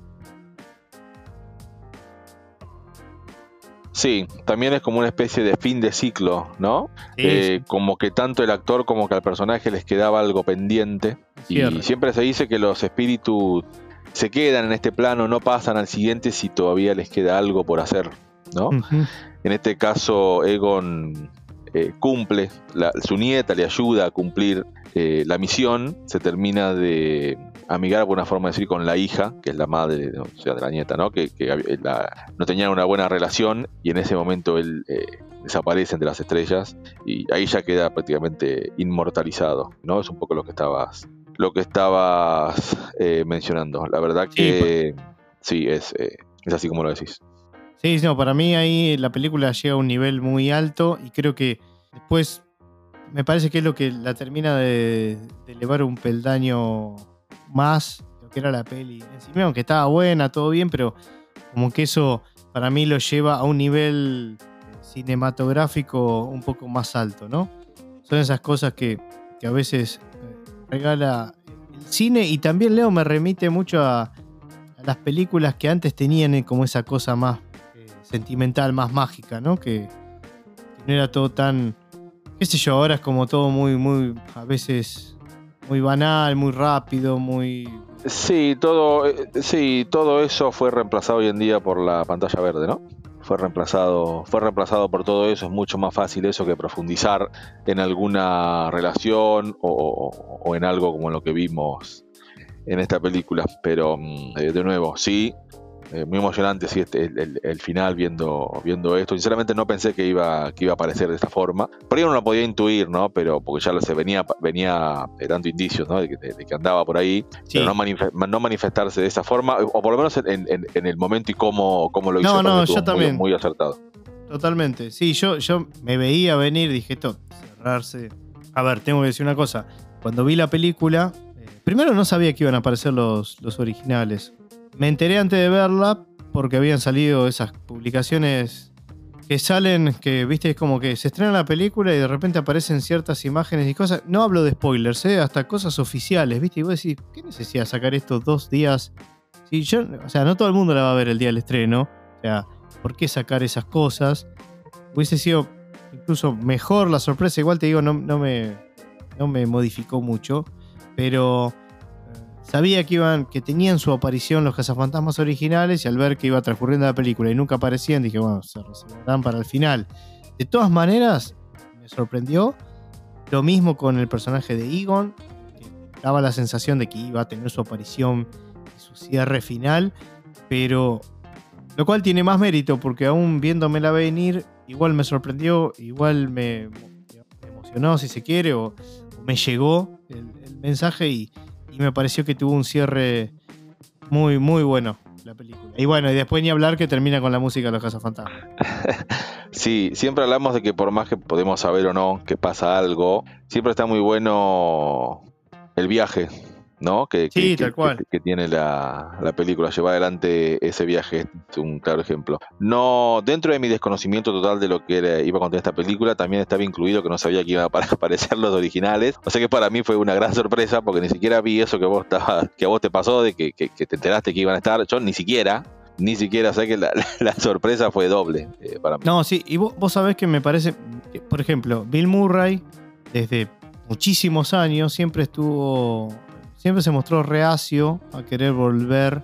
Sí, también es como una especie de fin de ciclo, ¿no? Sí, Eh, sí. Como que tanto el actor como que al personaje les quedaba algo pendiente. Cierre. Y siempre se dice que los espíritus se quedan en este plano, no pasan al siguiente si todavía les queda algo por hacer, ¿no? Ujú. En este caso, Egon eh, cumple, la- su nieta le ayuda a cumplir eh, la misión, se termina de amigar, por una forma de decir, con la hija, que es la madre, o sea, de la nieta, ¿no? Que, la- no tenían una buena relación y en ese momento él eh, desaparece entre las estrellas y ahí ya queda prácticamente inmortalizado, ¿no? Es un poco lo que estabas, lo que estabas eh, mencionando. La verdad que sí, es, eh, es así como lo decís. Sí, no, para mí ahí la película llega a un nivel muy alto y creo que después me parece que es lo que la termina de, elevar un peldaño más lo que era la peli en sí mismo, que estaba buena, todo bien, pero como que eso para mí lo lleva a un nivel cinematográfico un poco más alto, ¿no? Son esas cosas que, que a veces eh, regala el cine y también Leo me remite mucho a, las películas que antes tenían eh, como esa cosa más sentimental, más mágica, ¿no? Que, no era todo tan, qué sé yo, ahora es como todo muy, muy, a veces muy banal, muy rápido, muy... Sí, todo, eh, sí, todo eso fue reemplazado hoy en día por la pantalla verde, ¿no? Fue reemplazado, fue reemplazado por todo eso. Es mucho más fácil eso que profundizar en alguna relación o en algo como lo que vimos en esta película. Pero mm, eh, de nuevo, sí, eh, muy emocionante sí, este, el, el- el final viendo, viendo esto. Sinceramente no pensé que iba, que iba a aparecer de esta forma. Por ahí uno lo podía intuir, ¿no? Pero porque ya lo se venía, venía eh, dando indicios, ¿no? De que, de- que andaba por ahí Sí. pero no, manife- no manifestarse de esa forma, o por lo menos en, en- en el momento y cómo, cómo lo hizo. No, no, yo también. Muy, muy acertado. Totalmente. Sí, yo, yo me veía venir, dije esto, cerrarse. A ver, tengo que decir una cosa. Cuando vi la película, eh, primero no sabía que iban a aparecer los, los originales. Me enteré antes de verla porque habían salido esas publicaciones que salen, que viste, es como que se estrena la película y de repente aparecen ciertas imágenes y cosas. No hablo de spoilers, ¿eh? hasta cosas oficiales, viste. Y vos decís, ¿qué necesidad sacar estos dos días? Si yo, o sea, no todo el mundo la va a ver el día del estreno. O sea, ¿por qué sacar esas cosas? Hubiese sido incluso mejor la sorpresa. Igual te digo, no, me, no me modificó mucho. Pero sabía que iban, que tenían su aparición los cazafantasmas originales. Y al ver que iba transcurriendo la película y nunca aparecían, dije, bueno, se reservarán para el final. De todas maneras, me sorprendió. Lo mismo con el personaje de Egon, que daba la sensación de que iba a tener su aparición y su cierre final. Pero lo cual tiene más mérito porque aún viéndomela venir, igual me sorprendió, igual me, emocionó si se quiere, o, o me llegó el, el mensaje y, y me pareció que tuvo un cierre muy, muy bueno la película. Y bueno, y después ni hablar que termina con la música de los Cazafantasmas. Sí, siempre hablamos de que por más que podemos saber o no que pasa algo, siempre está muy bueno el viaje, ¿no? Que, Sí, que- tal cual. que- tiene la, la película, llevar adelante ese viaje es un claro ejemplo. No, dentro de mi desconocimiento total de lo que era- iba a contar esta película, también estaba incluido que no sabía que iban a apa- aparecer los originales. O sea que para mí fue una gran sorpresa porque ni siquiera vi eso que vos estabas, que a vos te pasó de que, que- te enteraste que iban a estar. Yo ni siquiera, ni siquiera sé que la, la sorpresa fue doble eh, para mí. No, sí, y vos, vos sabés que me parece, por ejemplo, Bill Murray, desde muchísimos años, siempre estuvo, siempre se mostró reacio a querer volver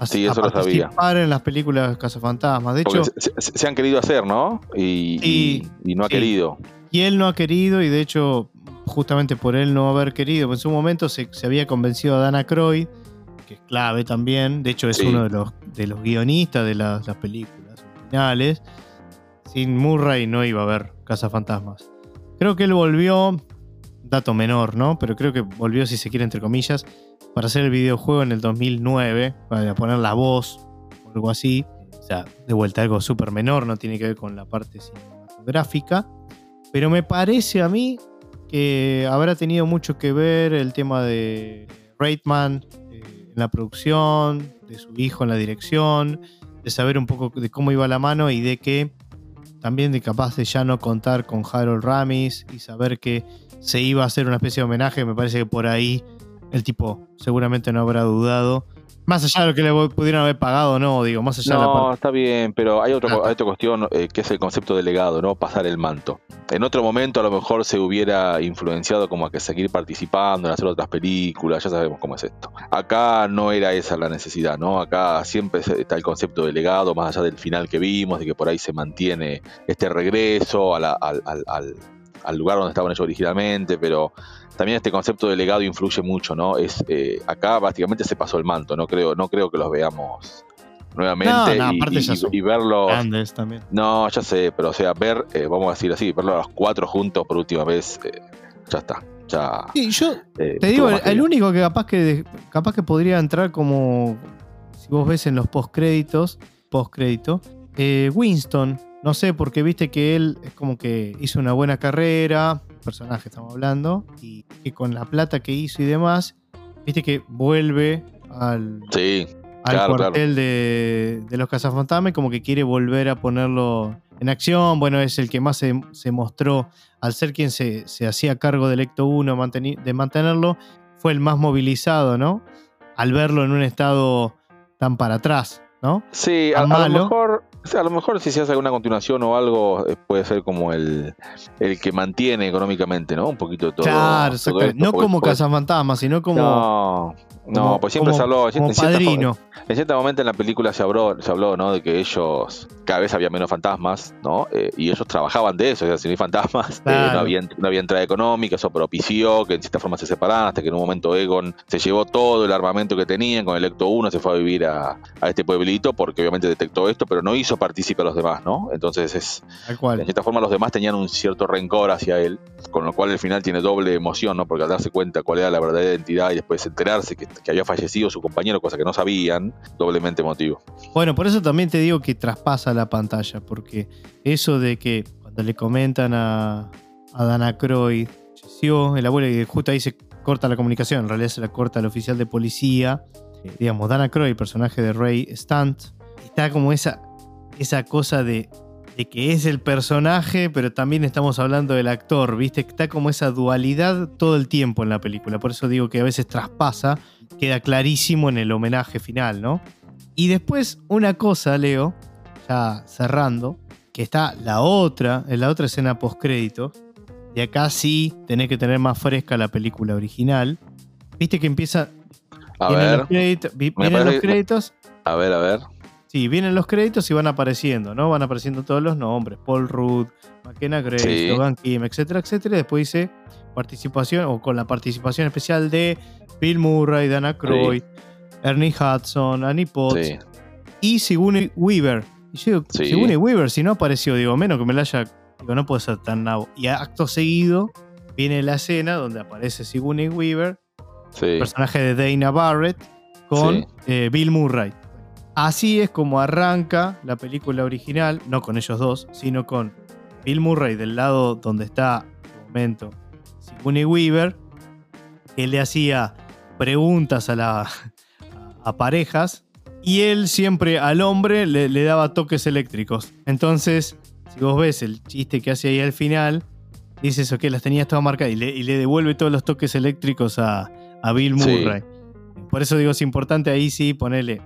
a, Sí, a eso sabía. participar en las películas Cazafantasmas. De Porque hecho, se, se- se han querido hacer, ¿no? Y, Sí, y- y no ha sí. querido. y él no ha querido, y de hecho, justamente por él no haber querido, en su momento se, se había convencido a Dana Croyd, que es clave también, de hecho es Sí. uno de los, de los guionistas de las, las películas originales. Sin Murray no iba a haber Cazafantasmas. Creo que él volvió, dato menor, ¿no? Pero creo que volvió, si se quiere, entre comillas, para hacer el videojuego en el 2009, para poner la voz o algo así. O sea, de vuelta algo súper menor, no tiene que ver con la parte cinematográfica. Pero me parece a mí que habrá tenido mucho que ver el tema de Reitman eh, en la producción, de su hijo en la dirección, de saber un poco de cómo iba la mano y de que también de capaz de ya no contar con Harold Ramis y saber que se iba a hacer una especie de homenaje, me parece que por ahí el tipo seguramente no habrá dudado. Más allá de lo que le pudieran haber pagado, no, digo, más allá no, de la parte. está bien, pero hay, otro, hay otra cuestión eh, que es el concepto de legado, ¿no? Pasar el manto. En otro momento a lo mejor se hubiera influenciado como a que seguir participando en hacer otras películas, ya sabemos cómo es esto. Acá no era esa la necesidad, ¿no? Acá siempre está el concepto de legado, más allá del final que vimos, de que por ahí se mantiene este regreso a la- al, al- al- al lugar donde estaban ellos originalmente, pero también este concepto de legado influye mucho, ¿no? Es eh, acá básicamente se pasó el manto, no creo, no creo que los veamos nuevamente No, no, y, aparte y- y verlos. Grandes también. No, ya sé, pero o sea, ver, eh, vamos a decir así, verlos a los cuatro juntos por última vez, eh, ya está. Ya. Sí, yo eh, te digo, el, único que capaz que capaz que podría entrar como si vos ves en los postcréditos, postcrédito, eh, Winston, no sé, porque viste que él es como que hizo una buena carrera, personaje estamos hablando, y que con la plata que hizo y demás, viste que vuelve al, Sí, al Claro, cuartel De, de los cazafantasmas como que quiere volver a ponerlo en acción. Bueno, es el que más se, se mostró, al ser quien se, se hacía cargo del Ecto 1 manteni- de mantenerlo, fue el más movilizado, ¿no? Al verlo en un estado tan para atrás, ¿no? sí, a, lo mejor. O sea, a lo mejor si se hace alguna continuación o algo, eh, puede ser como el, el que mantiene económicamente, ¿no? Un poquito todo. claro, todo esto, no porque- como porque- cazafantasmas, sino como, No, no, pues siempre como- se habló. en como cierta-. En cierto momento en la película se habló, se habló ¿no? de que ellos, cada vez había menos fantasmas, ¿no? Eh, y ellos trabajaban de eso, o sea, si no hay fantasmas, eh, Claro. no, había, no había entrada económica, eso propició que en cierta forma se separaran, hasta que en un momento Egon se llevó todo el armamento que tenían, con el Ecto 1 se fue a vivir a, a este pueblito, porque obviamente detectó esto, pero no hizo partícipe a los demás, ¿no? Entonces es, Tal en cual. cierta forma los demás tenían un cierto rencor hacia él, con lo cual el final tiene doble emoción, ¿no? Porque al darse cuenta cuál era la verdadera identidad y después enterarse que, que había fallecido su compañero, cosa que no sabían, doblemente emotivo. Bueno, por eso también te digo que traspasa la pantalla, porque eso de que cuando le comentan a, a Dana Croyd, falleció el abuelo y justo ahí se corta la comunicación, en realidad se la corta el oficial de policía, eh, digamos, Dana Croyd, el personaje de Ray Stunt, está como esa, esa cosa de, de que es el personaje, pero también estamos hablando del actor, ¿viste? Está como esa dualidad todo el tiempo en la película, por eso digo que a veces traspasa, queda clarísimo en el homenaje final, ¿no? Y después una cosa, Leo, ya cerrando, que está la otra, en la otra escena postcrédito. Y acá sí tenés que tener más fresca la película original. Viste que empieza. A ver, los créditos. vienen los créditos. a ver, a ver. Sí, vienen los créditos y van apareciendo, ¿no? Van apareciendo todos los nombres. Paul Rudd, McKenna Grace, Sí. Logan Kim, etcétera, etcétera. Y después dice participación, o con la participación especial de Bill Murray, Dana Croyd, Ernie Hudson, Annie Potts Sí, y Sigourney Weaver. Y yo. Sigourney Weaver, si no apareció, digo, menos que me la haya. Digo, no puede ser tan nabo. Y acto seguido viene la escena donde aparece Sigourney Weaver, personaje de Dana Barrett, con eh, Bill Murray. Así es como arranca la película original, no con ellos dos, sino con Bill Murray del lado donde está, en el momento, Sigourney Weaver, que le hacía preguntas a, la, a parejas y él siempre al hombre le, le daba toques eléctricos. Entonces, si vos ves el chiste que hace ahí al final, dices, ok, las tenías todas marcadas y le, y le devuelve todos los toques eléctricos a, a Bill Sí. Murray. Por eso digo, es importante ahí sí ponerle,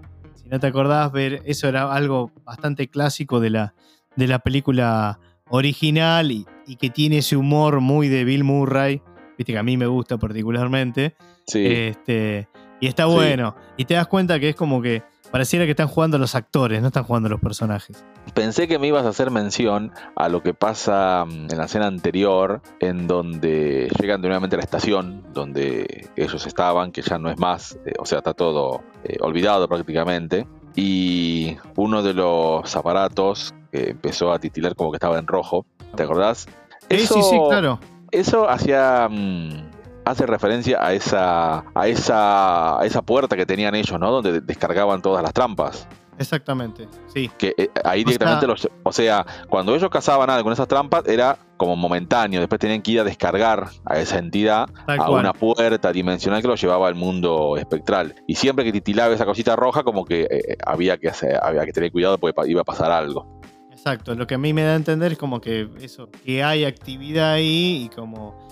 si no te acordás, ver, eso era algo bastante clásico de la, de la película original y, y que tiene ese humor muy de Bill Murray, viste que a mí me gusta particularmente. sí. Este, y está Sí. bueno. Y te das cuenta que es como que pareciera que están jugando los actores, no están jugando los personajes. Pensé que me ibas a hacer mención a lo que pasa mm, en la escena anterior, en donde llegan de nuevamente a la estación donde ellos estaban, que ya no es más, eh, o sea, está todo eh, olvidado prácticamente. Y uno de los aparatos que empezó a titilar como que estaba en rojo, ¿te acordás? Sí, sí, sí, claro. Eso hacía. mm, hace referencia a esa. a esa. a esa puerta que tenían ellos, ¿no? Donde descargaban todas las trampas. Exactamente, sí. Que eh, ahí O directamente sea- los. O sea, cuando ellos cazaban algo con esas trampas era como momentáneo. Después tenían que ir a descargar a esa entidad a cual. una puerta dimensional que lo llevaba al mundo espectral. Y siempre que titilaba esa cosita roja, como que eh, había, que hacer, había que tener cuidado porque iba a pasar algo. Exacto, lo que a mí me da a entender es como que eso, que hay actividad ahí y como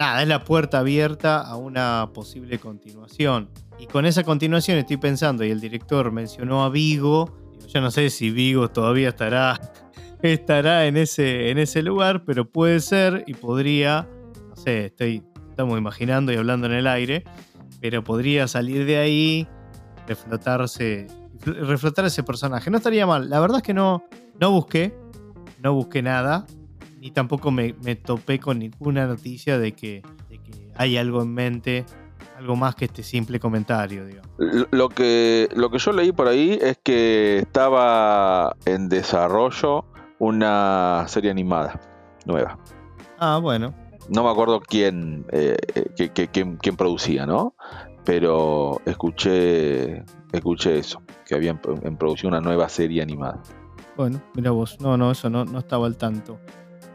nada, es la puerta abierta a una posible continuación. Y con esa continuación estoy pensando, y el director mencionó a Vigo, yo no sé si Vigo todavía estará, estará en, ese, en ese lugar, pero puede ser y podría, no sé, estoy, estamos imaginando y hablando en el aire, pero podría salir de ahí, reflotarse, reflotar ese personaje. No estaría mal, la verdad es que no, no busqué, no busqué nada, ni tampoco me, me topé con ninguna noticia de que, de que hay algo en mente, algo más que este simple comentario, digamos. Lo que, lo que yo leí por ahí es que estaba en desarrollo una serie animada nueva. Ah, bueno. No me acuerdo quién, eh, que- que- quién, quién producía, ¿no? Pero escuché, escuché eso, que había en, en producción una nueva serie animada. Bueno, mira vos. No, no, eso no, no estaba al tanto.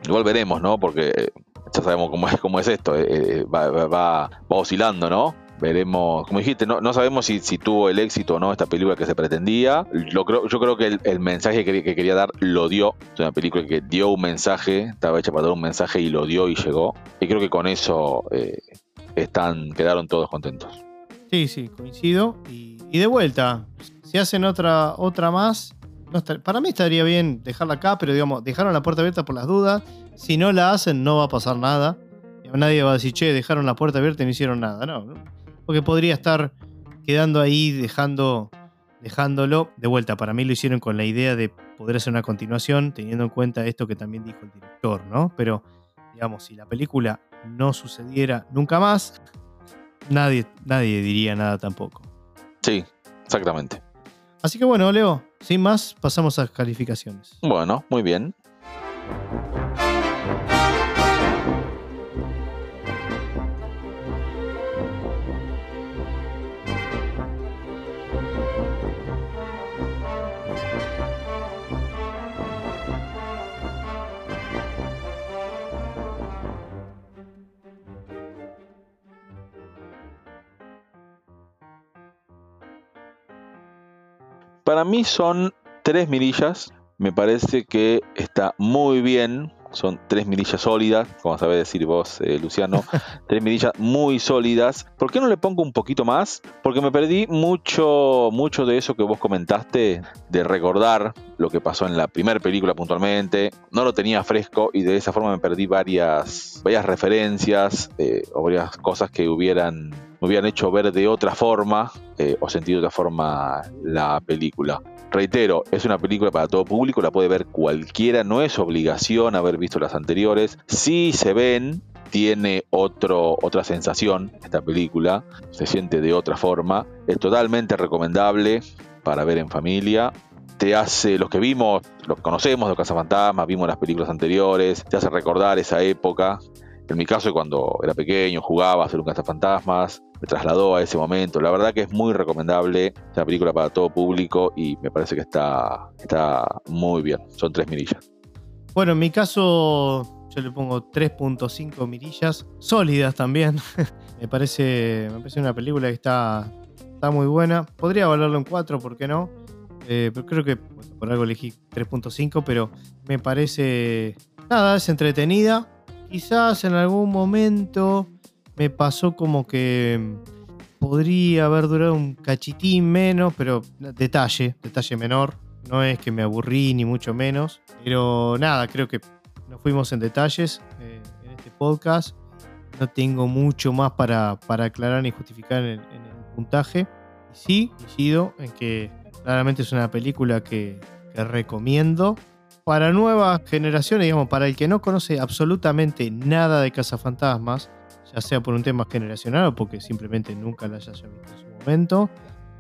Igual veremos, ¿no? Porque eh, ya sabemos cómo es, cómo es esto, eh, eh, va, va- va- oscilando, ¿no? Veremos, como dijiste, no, no sabemos si, tuvo el éxito o no esta película que se pretendía. Yo creo que el, mensaje que, que quería dar lo dio. Es una película que dio un mensaje, estaba hecha para dar un mensaje y lo dio y llegó. Y creo que con eso están, quedaron todos contentos. Sí, sí, coincido. Y, y de vuelta, si hacen otra, otra más, no está- para mí estaría bien dejarla acá, pero digamos, dejaron la puerta abierta por las dudas. Si no la hacen, no va a pasar nada. Nadie va a decir, che, dejaron la puerta abierta y no hicieron nada. No, no. porque podría estar quedando ahí, dejando, dejándolo. De vuelta, para mí lo hicieron con la idea de poder hacer una continuación, teniendo en cuenta esto que también dijo el director, ¿no? Pero, digamos, si la película no sucediera nunca más, nadie, nadie diría nada tampoco. Sí, exactamente. Así que bueno, Leo, sin más, pasamos a calificaciones. Bueno, muy bien. Para mí son tres mirillas. Me parece que está muy bien. Son tres mirillas sólidas, como sabés decir vos, eh, Luciano. tres mirillas muy sólidas. ¿Por qué no le pongo un poquito más? Porque me perdí mucho, mucho de eso que vos comentaste, de recordar lo que pasó en la primera película puntualmente. No lo tenía fresco y de esa forma me perdí varias, varias referencias eh, o varias cosas que hubieran, hubieran hecho ver de otra forma eh, o sentir de otra forma la película. Reitero, es una película para todo público, la puede ver cualquiera, no es obligación haber visto las anteriores. Si se ven, tiene otro, otra sensación esta película, se siente de otra forma, es totalmente recomendable para ver en familia. Te hace, los que vimos, los que conocemos de Casa Fantasma, vimos las películas anteriores, te hace recordar esa época. En mi caso, cuando era pequeño, jugaba a hacer un Fantasmas, me trasladó a ese momento. La verdad que es muy recomendable, es una película para todo público y me parece que está, está muy bien. Son tres mirillas. Bueno, en mi caso, yo le pongo 3.5 mirillas, sólidas también. me, parece, me parece una película que está, está muy buena. Podría valerlo en 4, ¿por qué no? Eh, pero creo que por algo elegí 3.5, pero me parece. Nada, es entretenida. Quizás en algún momento me pasó como que mm, podría haber durado un cachitín menos, pero detalle, detalle menor. No es que me aburrí ni mucho menos, pero nada, creo que nos fuimos en detalles eh, en este podcast. No tengo mucho más para, para aclarar ni justificar en, el puntaje. Sí, coincido en que claramente es una película que recomiendo para nuevas generaciones, digamos, para el que no conoce absolutamente nada de Cazafantasmas, ya sea por un tema generacional o porque simplemente nunca la haya visto en su momento.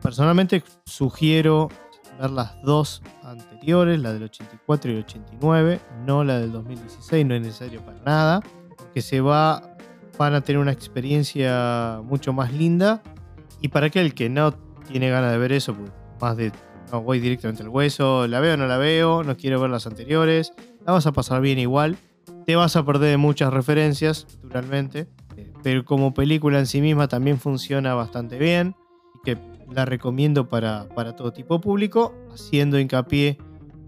Personalmente sugiero ver las dos anteriores, la del 84 y el 89, no la del 2016, no es necesario para nada, porque se va, van a tener una experiencia mucho más linda. Y para aquel que no tiene ganas de ver eso, pues más de Voy directamente al hueso, la veo o no la veo, no quiero ver las anteriores, la vas a pasar bien igual, te vas a perder de muchas referencias, naturalmente, eh, pero como película en sí misma también funciona bastante bien que la recomiendo para, para todo tipo de público, haciendo hincapié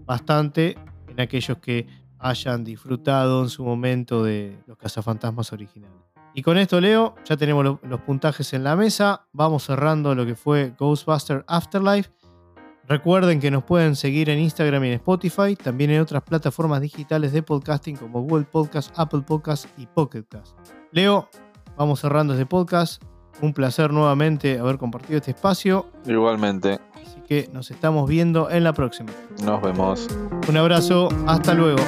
bastante en aquellos que hayan disfrutado en su momento de los cazafantasmas originales. Y con esto, Leo, ya tenemos lo- los puntajes en la mesa. Vamos cerrando lo que fue Ghostbuster Afterlife. Recuerden que nos pueden seguir en Instagram y en Spotify, también en otras plataformas digitales de podcasting como Google Podcast, Apple Podcast y Pocket Cast. Leo, vamos cerrando este podcast. Un placer nuevamente haber compartido este espacio. Igualmente, Así que nos estamos viendo en la próxima. nos vemos. Un abrazo, hasta luego.